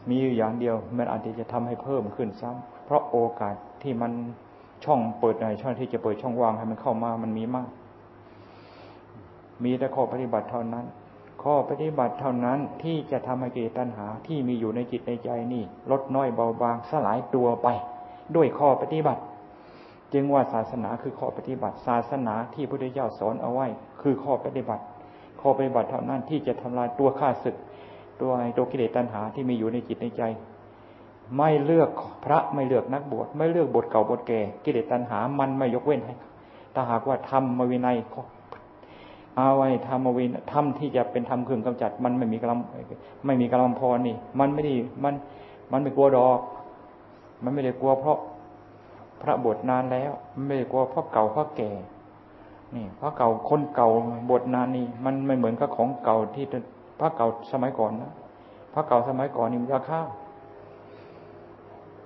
มีอยู่อย่างเดียว มันอาจจะทำให้เพิ่มขึ้นซ้ำเพราะโอกาสที่มันช่องเปิดในช่องที่จะเปิดช่องว่างให้มันเข้ามามันมีมาก มีแต่ข้อปฏิบัติเท่านั้น ข้อปฏิบัติเท่านั้นที่จะทำให้กิเลสตัณหา ที่มีอยู่ในจิตในใจนี่ ลดน้อยเบาบางสลายตัวไป ด้วยข้อปฏิบัติ จึงว่าศาสนาคือข้อปฏิบัติ ศาสนาที่พระพุทธเจ้าสอนเอาไว้ คือข้อปฏิบัติ ข้อปฏิบัติเท่านั้นที่จะทำลายตัวข้าศึก ตัวไอ้ตัวกิเลสตัณหาที่มีอยู่ในจิตในใจ ไม่เลือกพระไม่เลือกนักบวชไม่เลือกบทเก่าบทแก่กิเลสตัณหามันไม่ยกเว้นให้ถ้าหากว่าทำมาวินัยเอาไว้ทำวินทำที่จะเป็นทำเครื่องกำจัด มันไม่มีกำลังไม่มีกำลังพอนี่ มันไม่ได้มันมันไม่กลัวดอก มันไม่ได้กลัวเพราะ ระบทนานแล้ว ไม่กลัวพราะเก่าพราะแก่ นี่พระเก่าคนเก่าบทนานนี่มันไม่เหมือนกับของเก่าที่พระเก่าสมัยก่อนนะพระเก่าสมัยก่อนนี่มันราคา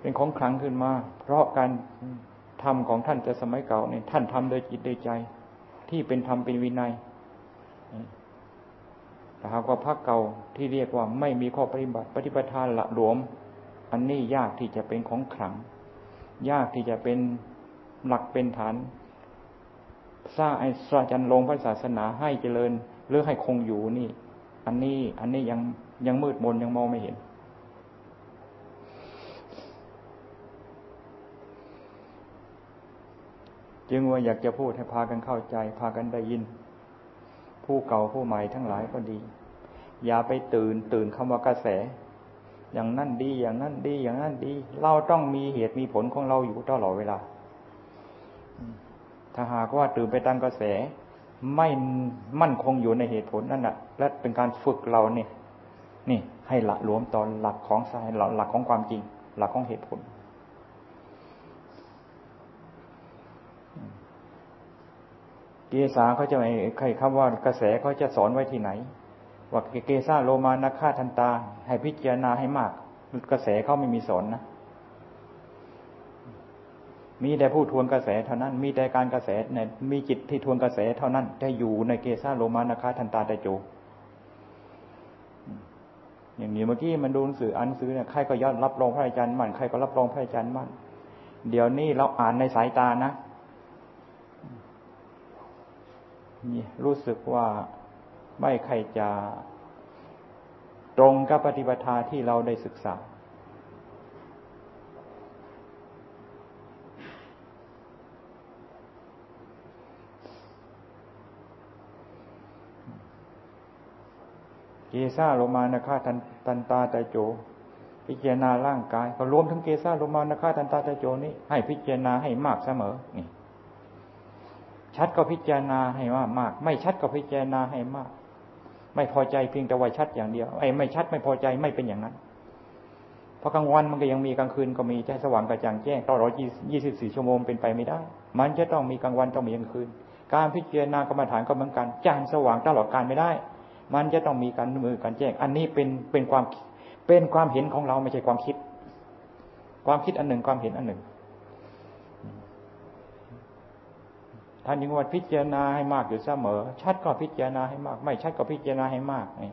เป็นของคลังขึ้นมา เพราะการทำของท่านจะสมัยเก่าเนี่ยท่านทำโดยจิตโดยใจ ที่เป็นธรรมเป็นวินัยแต่หากว่าพระเก่าที่เรียกว่าไม่มีข้อปฏิบัติปฏิปทานละหลวม อันนี้ยากที่จะเป็นของขลัง ยากที่จะเป็นหลักเป็นฐาน สร้างไอ้สราจันลงพระศาสนาให้เจริญหรือให้คงอยู่นี่ อันนี้อันนี้ยังยังมืดมนยังมองไม่เห็น จึงว่าอยากจะพูดให้พากันเข้าใจ พากันได้ยิน ผู้เก่าผู้ใหม่ทั้งหลายก็ดี อย่าไปตื่นตื่นคำว่ากระแส อย่างนั่นดีอย่างนั้นดีอย่างนั้นดี เราต้องมีเหตุมีผลของเราอยู่ตลอดเวลา ถ้าหากว่าตื่นไปตามกระแส ไม่มั่นคงอยู่ในเหตุผลนั่นแหะและเป็นการฝึกเราเนี่ย นี่ให้ละหลวมตอนหลักของสายหลักของความจริง หลักของเหตุผลเกษาเขาจะไม่ใครคำว่ากระแสเขาจะสอนไว้ที่ไหน ว่าเกษาโลมานาคาทันตา ให้พิจารณาให้มากกระแสเขาไม่มีสอนนะมีแต่ผู้ทวนกระแสเท่านั้น มีแต่การกระแสเนี่ยมีจิตที่ทวนกระแสเท่านั้นได้อยู่ในเกษาโลมานาคาทันตาตะโจ อย่างนี้เมื่อกี้มันดูหนังสืออันซื้อเนี่ยใครก็ยอดรับรองพระอาจารย์มั่นใครก็รับรองพระอาจารย์มั่น เดี๋ยวนี้เราอ่านในสายตานะรู้สึกว่า ไม่ใครจะตรงกับปฏิปทาที่เราได้ศึกษา เกซ่าโลมานะคาทันตันตาตาโจ พิจารณาร่างกายก็รวมทั้งเกซ่าโลมานะคาทันตาตาโจนี้ ให้พิจารณาให้มากเสมอนี่ชัดก็พิจารณาให้มากมาก ไม่ชัดก็พิจารณาให้มาก ไม่พอใจเพียงแต่ว่าชัดอย่างเดียวไอ้ไม่ชัดไม่พอใจไม่เป็นอย่างนั้นเพราะกลางวันมันก็ยังมีกลางคืนก็มีใจสว่างกระจ่างแจ้งตลอดยี่สิบสี่ชั่วโมงเป็นไปไม่ได้ มันจะต้องมีกลางวันต้องมีกลางคืน การพิจารณากรรมฐานก็เหมือนกันจานสว่างตลอดการไม่ได้ มันจะต้องมีการมือการแจ้ง อันนี้เป็นเป็นความเป็นความเห็นของเราไม่ใช่ความคิด ความคิดอันหนึ่งความเห็นอันหนึ่ง ท่านยังว่าพิจารณาให้มากอยู่เสมอ ชัดก็พิจารณาให้มาก ไม่ชัดก็พิจารณาให้มากนี่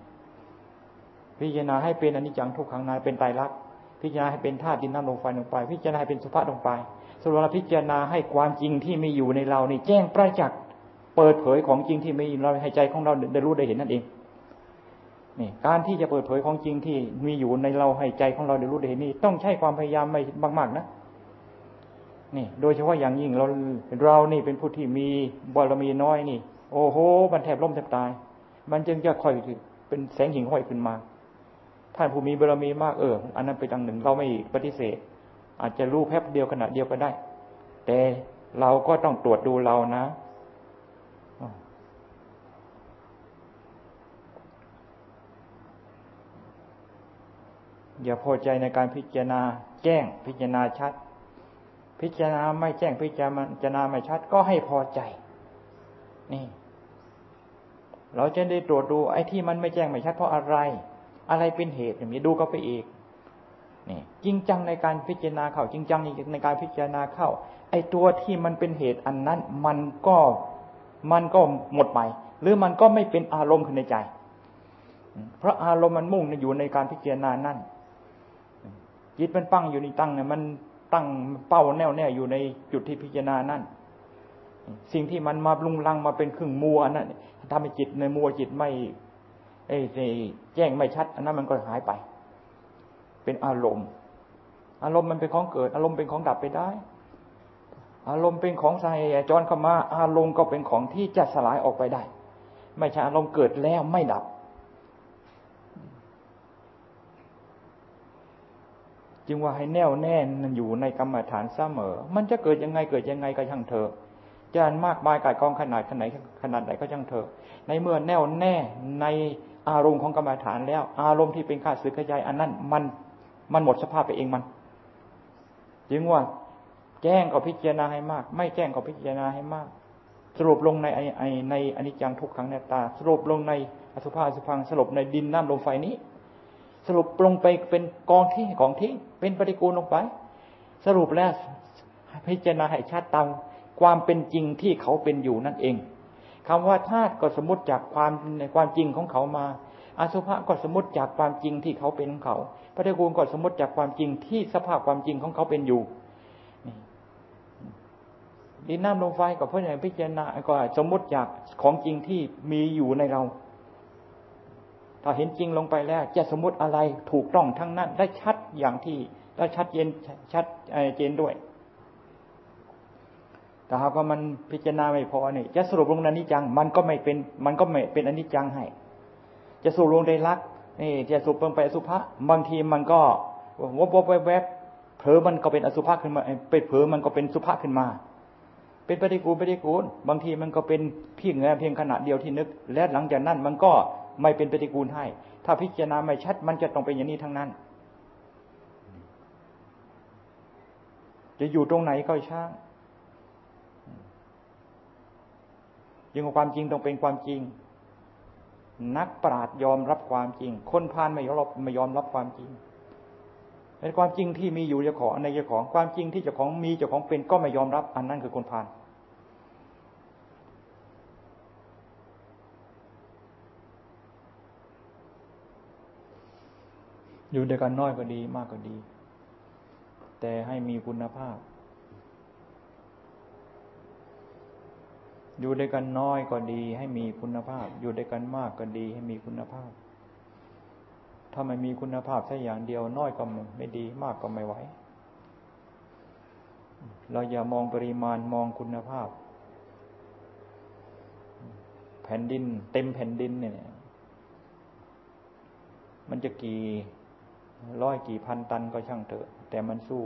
พิจารณาให้เป็นอนิจจังทุกขังนายเป็นไตรลักษณ์พิจารณาให้เป็นธาตุดินน้ำลมไฟลงไป พิจารณาให้เป็นสุภาพลงไปสรุปแล้วพิจารณาให้ความจริงที่มีอยู่ในเรานี่แจ้งประจักษ์เปิดเผยของจริงที่มีเราให้ใจของเราได้รู้ได้เห็นนั่นเองนี่การที่จะเปิดเผยของจริงที่มีอยู่ในเราให้ใจของเราได้รู้ได้เห็นนี่ต้องใช้ความพยายามไม่มากๆนะ นี่ โดยเฉพาะอย่างยิ่งเราเรานี่เป็นผู้ที่มีบารมีน้อยนี่ โอ้โหมันแทบล้มแทบตาย มันจึงจะค่อยเป็นแสงหิ่งห้อยขึ้นมาท่านผู้มีบารมีมากเอออันนั้นเป็นอันหนึ่งเราไม่ปฏิเสธ อาจจะรู้แป๊บเดียวขณะเดียวก็ได้ แต่เราก็ต้องตรวจดูเรานะอย่าพอใจในการพิจารณาแจ้งพิจารณาชัด พิจารณาไม่แจ้งพิจารณาไม่ชัด ก็ให้พอใจ นี่ เราจะได้ตรวจดูไอ้ที่มันไม่แจ้งไม่ชัดเพราะอะไร อะไรเป็นเหตุอย่างนี้ดูก็ไปอีกนี่จริงจังในการพิจารณาเข้าจริงจังในการพิจารณาเข้า ไอ้ตัวที่มันเป็นเหตุอันนั้น มันก็มันก็หมดไป หรือมันก็ไม่เป็นอารมณ์ขึ้นในใจ เพราะอารมณ์มันมุ่งอยู่ในการพิจารณานั่นจิตมันปั้งอยู่ในตั้งเนี่ยมัน ตั้งเป้าแน่วแน่อยู่ในจุดที่พิจารณานั่น สิ่งที่มันมาลุงลังมาเป็นครึ่งมัวนั่นทำให้จิตในมัวจิตไม่ไอ้แจ้งไม่ชัด อันนั้นมันก็หายไป เป็นอารมณ์ อารมณ์มันเป็นของเกิด อารมณ์เป็นของดับไปได้ อารมณ์เป็นของใส่จรเข้ามา อารมณ์ก็เป็นของที่จะสลายออกไปได้ ไม่ใช่อารมณ์เกิดแล้วไม่ดับ จึงว่าให้แน่วแน่นอยู่ในกรรมฐานเสมอ มันจะเกิดยังไงเกิดยังไงก็ช่างเถอะจะมากมายกายกองขนาดขนาดขนาดไหนก็ช่างเถอะในเมื่อแน่วแน่ในอารมณ์ของกรรมฐานแล้ว อารมณ์ที่เป็นข้าศึกขยายอันนั้นมันมันหมดสภาพไปเองมันจึงว่าแจ้งก็พิจารณาให้มาก ไม่แจ้งก็พิจารณาให้มาก สรุปลงในไอในอนิจจังทุกขังในตา สรุปลงในอสุภาสุพังสรุปในดินน้ำลมไฟนี้ สรุปลงไปเป็นกองที่ของที่เป็นปฏิกูลลงไป สรุปแล้วพิจารณาให้ชัดตามความเป็นจริงที่เขาเป็นอยู่นั่นเองคำว่าธาตุก็สมมติจากความในความจริงของเขามาอสุภะก็สมมติจากความจริงที่เขาเป็นของเขาปฏิกูลก็สมมติจากความจริงที่สภาพความจริงของเขาเป็นอยู่ดินน้ำลมไฟก็เพราะอย่างพิจารณาก็สมมติจากของจริงที่มีอยู่ในเรา ถ้าเห็นจริงลงไปแล้ว จะสมมติอะไรถูกต้องทั้งนั้น ได้ชัดอย่างที่ได้ชัดเจนชัดเจนด้วย แต่หากว่ามันพิจารณาไม่พอเนี่ยจะสรุปลงในนิจัง มันก็ไม่เป็นมันก็ไม่เป็นอนิจจังให้ จะสรุปลงในรักนี่จะสรุปลงไปอสุภะบางทีมันก็วบวบแวบแวบเผลอมันก็เป็นอสุภะขึ้นมาเป็นเผลอมันก็เป็นสุภะขึ้นมาเป็นปฏิกูลปฏิกูลบางทีมันก็เป็นเพียงเพียงขณะเดียวที่นึก และหลังจากนั้นมันก็ ไม่เป็นปฏิกูลให้ ถ้าพิจารณาไม่ชัด มันจะต้องเป็นอย่างนี้ทั้งนั้น จะอยู่ตรงไหนก็ช่างยิ่งความจริงต้องเป็นความจริง นักปราดยอมรับความจริง คนพานไม่ยอมรับไม่ยอมรับความจริงเป็นความจริงที่มีอยู่เจ้าของในเจ้าของความจริงที่เจ้าของมีเจ้าของเป็นก็ไม่ยอมรับ อันนั้นคือคนพาน อยู่ด้วยกันน้อยก็ดีมากก็ดี แต่ให้มีคุณภาพ อยู่ด้วยกันน้อยก็ดี ให้มีคุณภาพ อยู่ด้วยกันมากก็ดี ให้มีคุณภาพ ถ้าไม่มีคุณภาพแค่อย่างเดียว น้อยก็ไม่ดี มากก็ไม่ไหวเราอย่ามองปริมาณมองคุณภาพ แผ่นดิน เต็มแผ่นดินเนี่ยมันจะกี่ ร้อยกี่พันตันก็ช่างเถอะ แต่มันสู้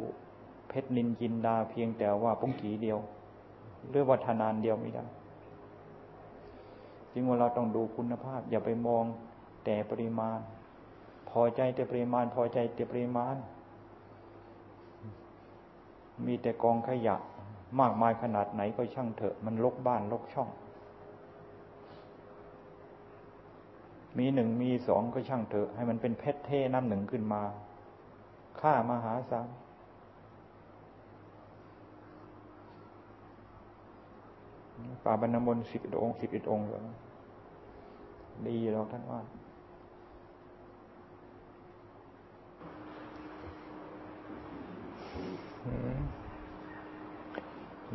เพชรนินจินดาเพียงแต่ว่าปุ้งกีเดียว หรือวัฒนานเดียวไม่ได้จริงว่าเราต้องดูคุณภาพ อย่าไปมองแต่ปริมาณ พอใจแต่ปริมาณ พอใจแต่ปริมาณ มีแต่กองขยะ มากมายขนาดไหนก็ช่างเถอะ มันลกบ้านลกช่อง มีหนึ่งมีสองก็ช่างเถอะ ให้มันเป็นเพชรเท่น้ำหนึ่งขึ้นมาค่ามหาศาลป่าบรรณมนสิบองค์สิบเอ็ดองค์แล้วดีเราท่านว่า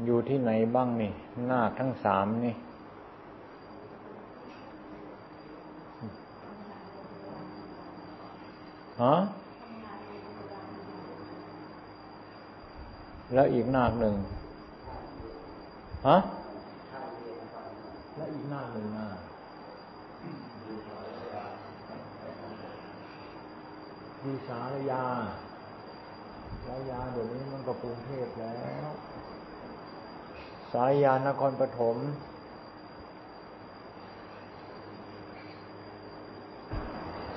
อยู่ที่ไหนบ้างนี่ นาคทั้งสามนี่ ฮะแล้วอีกนาคหนึ่งฮะแล้วอีกนาคหนึ่งนาดีสารยาสายาเดี๋ยวนี้มันก็กรุงเทพแล้ว สายยานครปฐม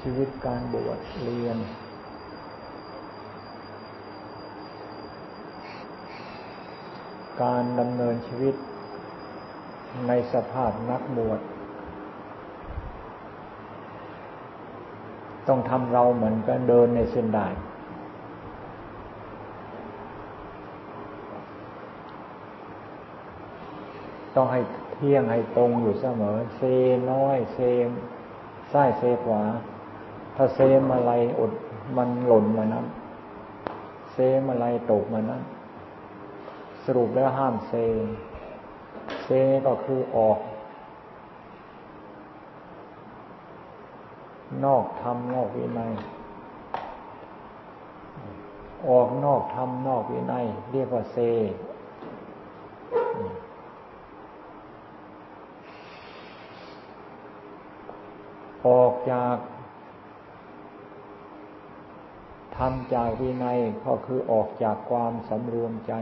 ชีวิตการบวชเรียน การดำเนินชีวิตในสภาพนักบวชต้องทำเราเหมือนกันเดินในเส้นได้ ต้องให้เที่ยงให้ตรงอยู่เสมอ เซน้อย เซมซ้ายเซขวา ถ้าเซมอะไรอดมันหล่นมานั้น เซมอะไรตกมานั้น สรุปแล้วห้ามเซ เซก็คือออก นอกธรรมนอกวินัย ออกนอกธรรมนอกวินัย เรียกว่าเซออกจาก ทำจากวินัยก็คือออกจากความสำรวมใจ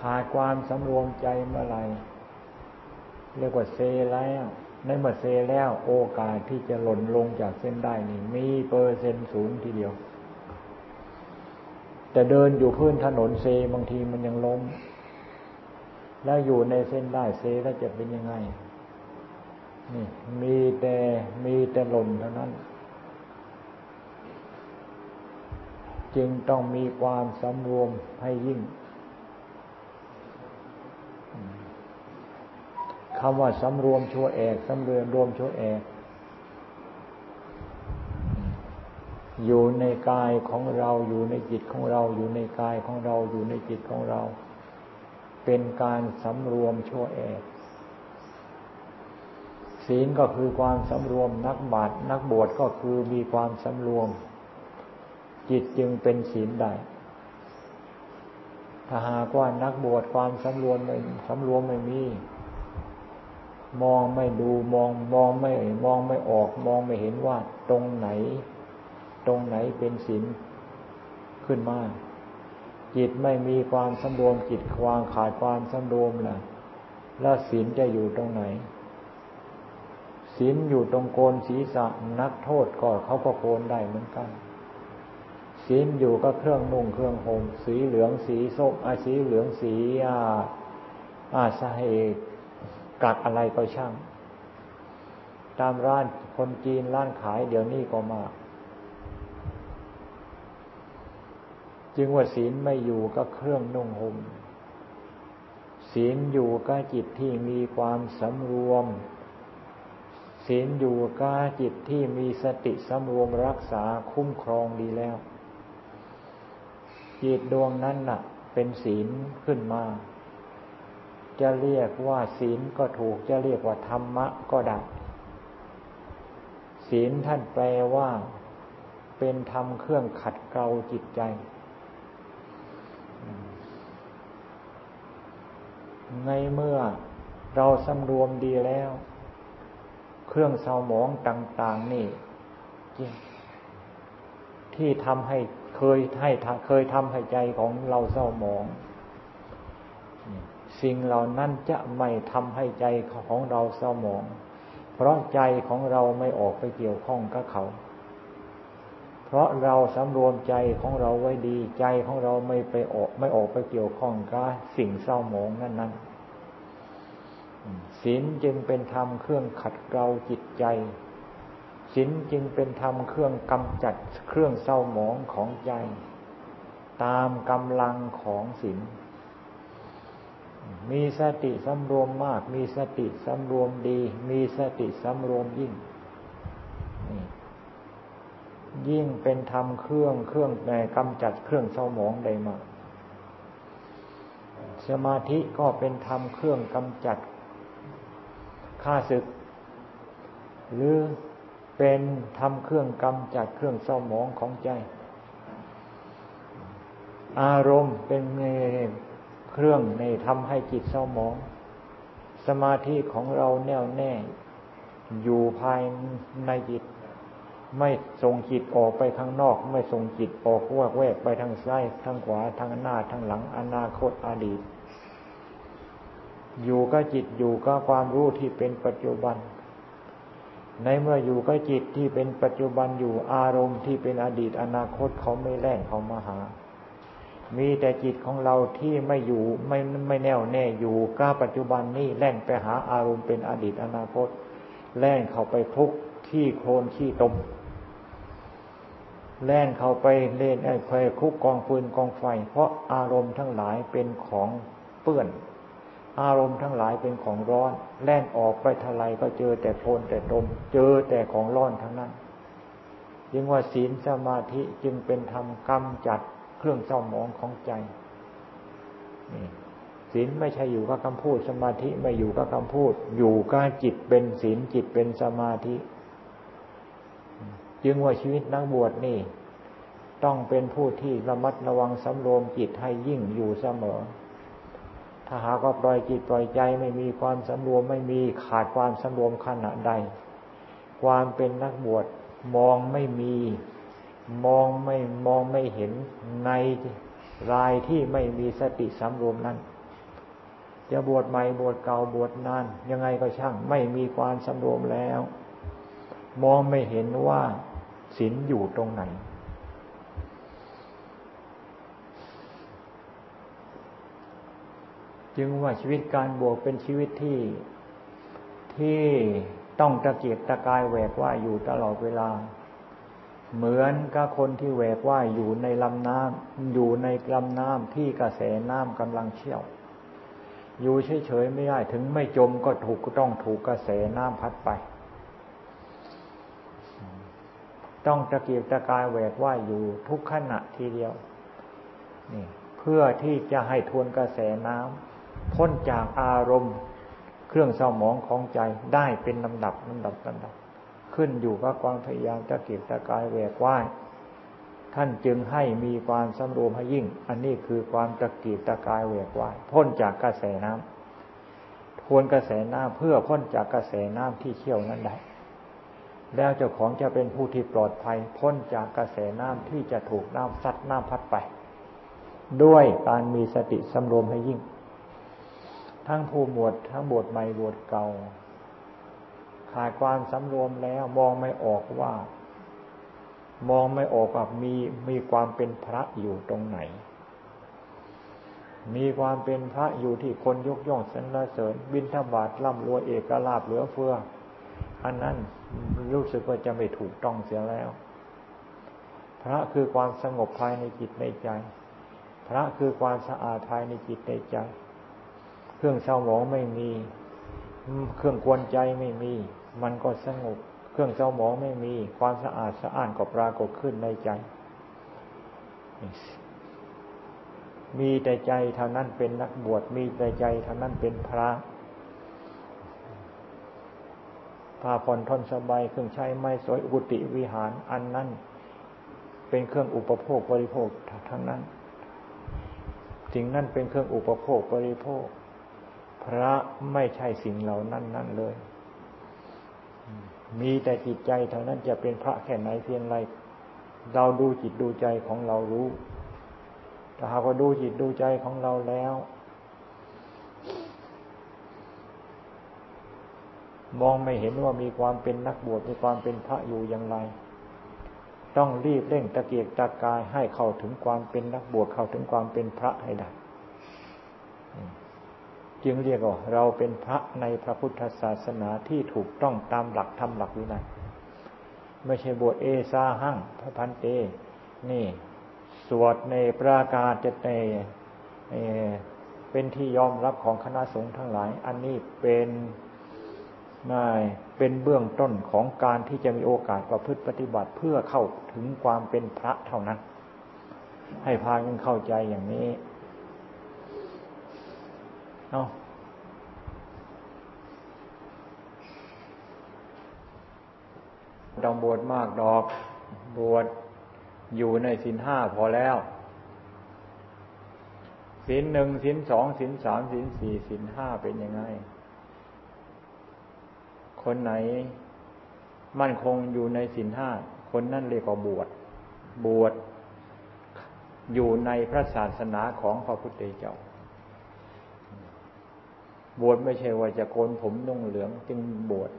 ขาดความสำรวมใจเมื่อไรเรียกว่าเซแล้วในเมื่อเซแล้วโอกาสที่จะหล่นลงจากเส้นได้นี่มีเปอร์เซ็นต์สูงทีเดียว แต่เดินอยู่พื้นถนนเซบางทีมันยังล้ม แล้วอยู่ในเส้นได้เซแล้วจะเป็นยังไง นี่มีแต่มีแต่หล่นเท่านั้น จึงต้องมีความสำรวมให้ยิ่งคำว่าสำรวมชั่วแอกสำรวมรวมชั่วแอกอยู่ในกายของเราอยู่ในจิตของเรา อยู่ในกายของเราอยู่ในจิตของเรา เป็นการสำรวมชั่วแอก ศีลก็คือความสำรวม นักบาตนักบวชก็คือมีความสำรวม จิตจึงเป็นศีลได้ถ้าหากว่านักบวชความสำรวมไม่สำรวมไม่มี มองไม่ดูมองมองไม่มองไม่ออก มองไม่เห็นว่าตรงไหน ตรงไหนเป็นศีลขึ้นมาจิตไม่มีความสำรวมจิตควางขาดความสำรวมล่ะแล้วศีลจะอยู่ตรงไหน ศีลอยู่ตรงโกนศีรษะนักโทษก็เขาก็โกนได้เหมือนกันศีลอยู่ก็เครื่องนุ่งเครื่องห่มสีเหลืองสีส้มอาสีเหลืองสีอาอาสาเหตุกัดอะไรก็ช่าง ตามร้านคนจีนร้านขายเดี๋ยวนี้ก็มาก จึงว่าศีลไม่อยู่ก็เครื่องนุ่งห่มศีลอยู่ก็จิตที่มีความสำรวม ศีลอยู่ก็จิตที่มีสติสำรวมรักษาคุ้มครองดีแล้ว จิตดวงนั้นน่ะ เป็นศีลขึ้นมา จะเรียกว่าศีลก็ถูกจะเรียกว่าธรรมะก็ได้ศีลท่านแปลว่า เป็นธรรมเครื่องขัดเกลาจิตใจ ในเมื่อเราสำรวมดีแล้ว เครื่องเศร้าหมองต่าง ๆ นี่ที่ทำให้เคยให้เคยทำให้ใจของเราเศร้าหมอง สิ่งเหล่านั้นจะไม่ทำให้ใจของเราเศร้าหมอง เพราะใจของเราไม่ออกไปเกี่ยวข้องกับเขาเพราะเราสำรวมใจของเราไว้ดีใจของเราไม่ไปออกไม่ออกไปเกี่ยวข้องกับสิ่งเศร้าหมองนั้นนั้น ศีลจึงเป็นธรรมเครื่องขัดเกลาจิตใจศีลจึงเป็นธรรมเครื่องกำจัดเครื่องเศร้าหมองของใจ ตามกำลังของศีลมีสติสำรวมมาก มีสติสำรวมดี มีสติสำรวมยิ่ง ยิ่งเป็นธรรมเครื่องเครื่องในกำจัดเครื่องเศร้าหมองได้มากสมาธิก็เป็นธรรมเครื่องกำจัด ข้าศึก หรือเป็นธรรมเครื่องกำจัดเครื่องเศร้าหมองของใจ อารมณ์เป็นเครื่องในทำให้จิตเศร้าหมองสสมาธิของเราแน่วแน่ อยู่ภายในจิต ไม่ส่งจิตออกไปข้างนอก ไม่ส่งจิตออกวกแวกไปทางซ้ายทางขวาทางหน้าทางหลังอนาคตอดีต อยู่กับจิตอยู่กับความรู้ที่เป็นปัจจุบัน ในเมื่ออยู่กับจิตที่เป็นปัจจุบันอยู่อารมณ์ที่เป็นอดีตอนาคตเขาไม่แล่นเขามาหา มีแต่จิตของเราที่ไม่อยู่ไม่ไม่แน่วแน่อยู่ก้าปัจจุบันนี้แล่นไปหาอารมณ์เป็นอดีตอนาคต แล่นเข้าไปคลุกขี้โคลนขี้ตมแล่นเข้าไปเล่นไอ้ไฟคุกกองฟืนกองไฟ เพราะอารมณ์ทั้งหลายเป็นของเปื้อน อารมณ์ทั้งหลายเป็นของร้อน แล่นออกไปทลายก็เจอแต่โคลนแต่ตม เจอแต่ของร้อนทั้งนั้นจึงว่าศีลสมาธิจึงเป็นธรรมกำจัดเครื่องเศร้าหมองของใจศีลไม่ใช่อยู่กับคำพูด สมาธิไม่อยู่กับคำพูด อยู่กับจิตเป็นศีลจิตเป็นสมาธิ จึงว่าชีวิตนักบวชนี่ ต้องเป็นผู้ที่ระมัดระวังสำรวมจิตให้ยิ่งอยู่เสมอ ถ้าหากว่าปล่อยจิตปล่อยใจไม่มีความสำรวมไม่มีขาดความสำรวมขณะใด ความเป็นนักบวชมองไม่มี มองไม่มองไม่เห็นในรายที่ไม่มีสติสำรวมนั้น จะบวชใหม่บวชเก่าบวชนาน ยังไงก็ช่างไม่มีความสำรวมแล้ว มองไม่เห็นว่าศีลอยู่ตรงไหน จึงว่าชีวิตการบวชเป็นชีวิตที่ที่ต้องตะเกียบตะกายแหวกว่ายอยู่ตลอดเวลา เหมือนกับคนที่แหวกว่ายอยู่ในลำน้ำอยู่ในลำน้ำที่กระแสน้ำกำลังเชี่ยว อยู่เฉยๆไม่ได้ถึงไม่จมก็ถูกต้องถูกกระแสน้ำพัดไป ต้องตะเกียบตะกายแหวกว่ายอยู่ทุกขณะทีเดียวนี่เพื่อที่จะให้ทวนกระแสน้ำ พ้นจากอารมณ์ เครื่องเศร้าหมองของใจได้เป็นลำดับลำดับลำดับ ขึ้นอยู่กับความพยายามตะเกียบตะกายแหวกว่ายท่านจึงให้มีความสำรวมให้ยิ่ง อันนี้คือความตะเกียบตะกายแหวกว่ายพ้นจากกระแสน้ำทวนกระแสน้ำเพื่อพ้นจากกระแสน้ำที่เชี่ยวนั้นได้ แล้วเจ้าของจะเป็นผู้ที่ปลอดภัย พ้นจากกระแสน้ำที่จะถูกน้ำซัดน้ำพัดไป ด้วยการมีสติสำรวมให้ยิ่ง ทั้งผู้บวชทั้งบวชใหม่บวชเก่า ขาดความสำรวมแล้วมองไม่ออกว่า มองไม่ออกว่ามีมีความเป็นพระอยู่ตรงไหน มีความเป็นพระอยู่ที่คนยกย่องสรรเสริญบินทบาทร่ำรวยเอกลาบเหลือเฟืออันนั้นรู้สึกว่าจะไม่ถูกต้องเสียแล้ว พระคือความสงบภายในจิตในใจ พระคือความสะอาดภายในจิตในใจ เครื่องเศร้าหมองไม่มี เครื่องกวนใจไม่มี มันก็สงบ เครื่องเศร้าหมองไม่มี ความสะอาดสะอ้านก็ปรากฏขึ้นในใจ มีแต่ใจเท่านั้นเป็นนักบวช มีแต่ใจเท่านั้นเป็นพระผ้าผ่อนทนสบายเครื่องใช้ไม้สวยอุติวิหารอันนั้นเป็นเครื่องอุปโภคบริโภคทั้งนั้น สิ่งนั้นเป็นเครื่องอุปโภคบริโภค พระไม่ใช่สิ่งเหล่านั้นนั่นเลย มีแต่จิตใจเท่านั้นจะเป็นพระแค่ไหนเพียงไรเราดูจิตดูใจของเรารู้ ถ้าหากว่าดูจิตดูใจของเราแล้ว มองไม่เห็นว่ามีความเป็นนักบวชมีความเป็นพระอยู่อย่างไร ต้องรีบเร่งตะเกียกตะกายให้เข้าถึงความเป็นนักบวชเข้าถึงความเป็นพระให้ได้ จึงเรียกว่าเราเป็นพระในพระพุทธศาสนาที่ถูกต้องตามหลักธรรมหลักวินัยไม่ใช่บวชเอซาหั่งพระพันเต นี่ สวดในประกาศจะในเป็นที่ยอมรับของคณะสงฆ์ทั้งหลาย อันนี้เป็นนายเป็นเบื้องต้นของการที่จะมีโอกาสประพฤติปฏิบัติเพื่อเข้าถึงความเป็นพระเท่านั้น ให้พากันเข้าใจอย่างนี้ เอาต้องบวชมากดอก บวชอยู่ในสินห้าพอแล้วสินหนึ่งสินสองสินสามสินสี่สินห้าเป็นยังไง คนไหน มั่นคงอยู่ในศีลห้าคนนั่นเรียกว่าบวชบวชอยู่ในพระศาสนาของพระพุทธเจ้า บวชไม่ใช่ว่าจะโกนผมนุ่งเหลืองจึงบวช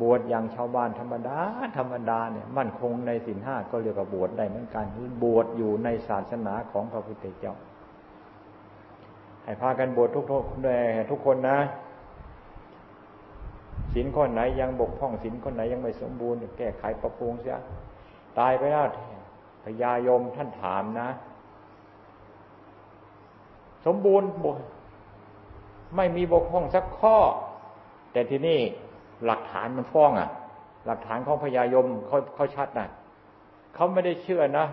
บวชอย่างชาวบ้านธรรมดา ธรรมดาเนี่ยมั่นคงในศีลห้าก็เรียกว่าบวชได้เหมือนกันบวชอยู่ในศาสนาของพระพุทธเจ้าให้พากันบวชทุกทุกทุกคนนะศีลข้อไหนยังบกพร่องศีลข้อไหนยังไม่สมบูรณ์แก้ไขปรับปรุงเสียตายไปแล้วพญายมท่านถามนะ สมบูรณ์บ ไม่มีบกพร่องสักข้อ แต่ที่นี่หลักฐานมันฟ้องอะ หลักฐานของพญายมเขาเขาชัดนะเขาไม่ได้เชื่อนะ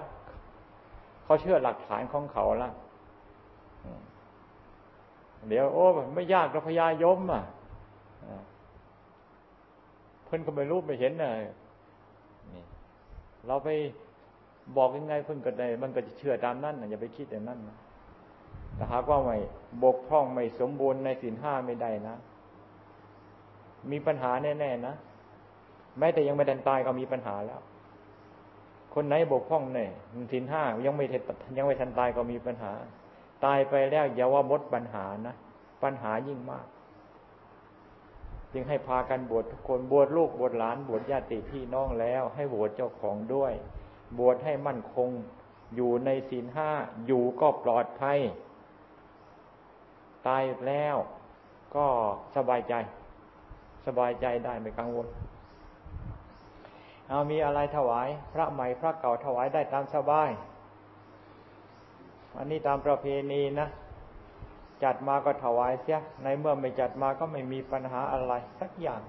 เขาเชื่อหลักฐานของเขาละเดี๋ยวโอ้ไม่ยากกับพญายมอะเพิ่นก็ไม่รู้ไม่เห็นนะเราไปบอกยังไงเพิ่นก็ได้ มันก็จะเชื่อตามนั้นอย่าไปคิดอย่างนั้นนะ แต่หากว่าไม่บกพร่องไม่สมบูรณ์ในสินห้าไม่ได้นะ มีปัญหาแน่ๆนะแม้แต่ยังไม่ดันตายก็มีปัญหาแล้ว คนไหนบกพร่องเนี่ยสินห้ายังไม่ยังไม่ทันตายก็มีปัญหา ตายไปแล้วอย่าว่าบดปัญหานะปัญหายิ่งมาก จึงให้พากันบวชทุกคนบวชลูกบวชหลานบวชญาติพี่น้องแล้ว ให้บวชเจ้าของด้วย บวชให้มั่นคง อยู่ในศีลห้าอยู่ก็ปลอดภัย ตายแล้ว ก็สบายใจ สบายใจได้ไม่กังวล เอามีอะไรถวาย พระใหม่พระเก่าถวายได้ตามสบาย อันนี้ตามประเพณีนะจัดมาก็ถวายเสีย ในเมื่อไม่จัดมาก็ไม่มีปัญหาอะไรสักอย่าง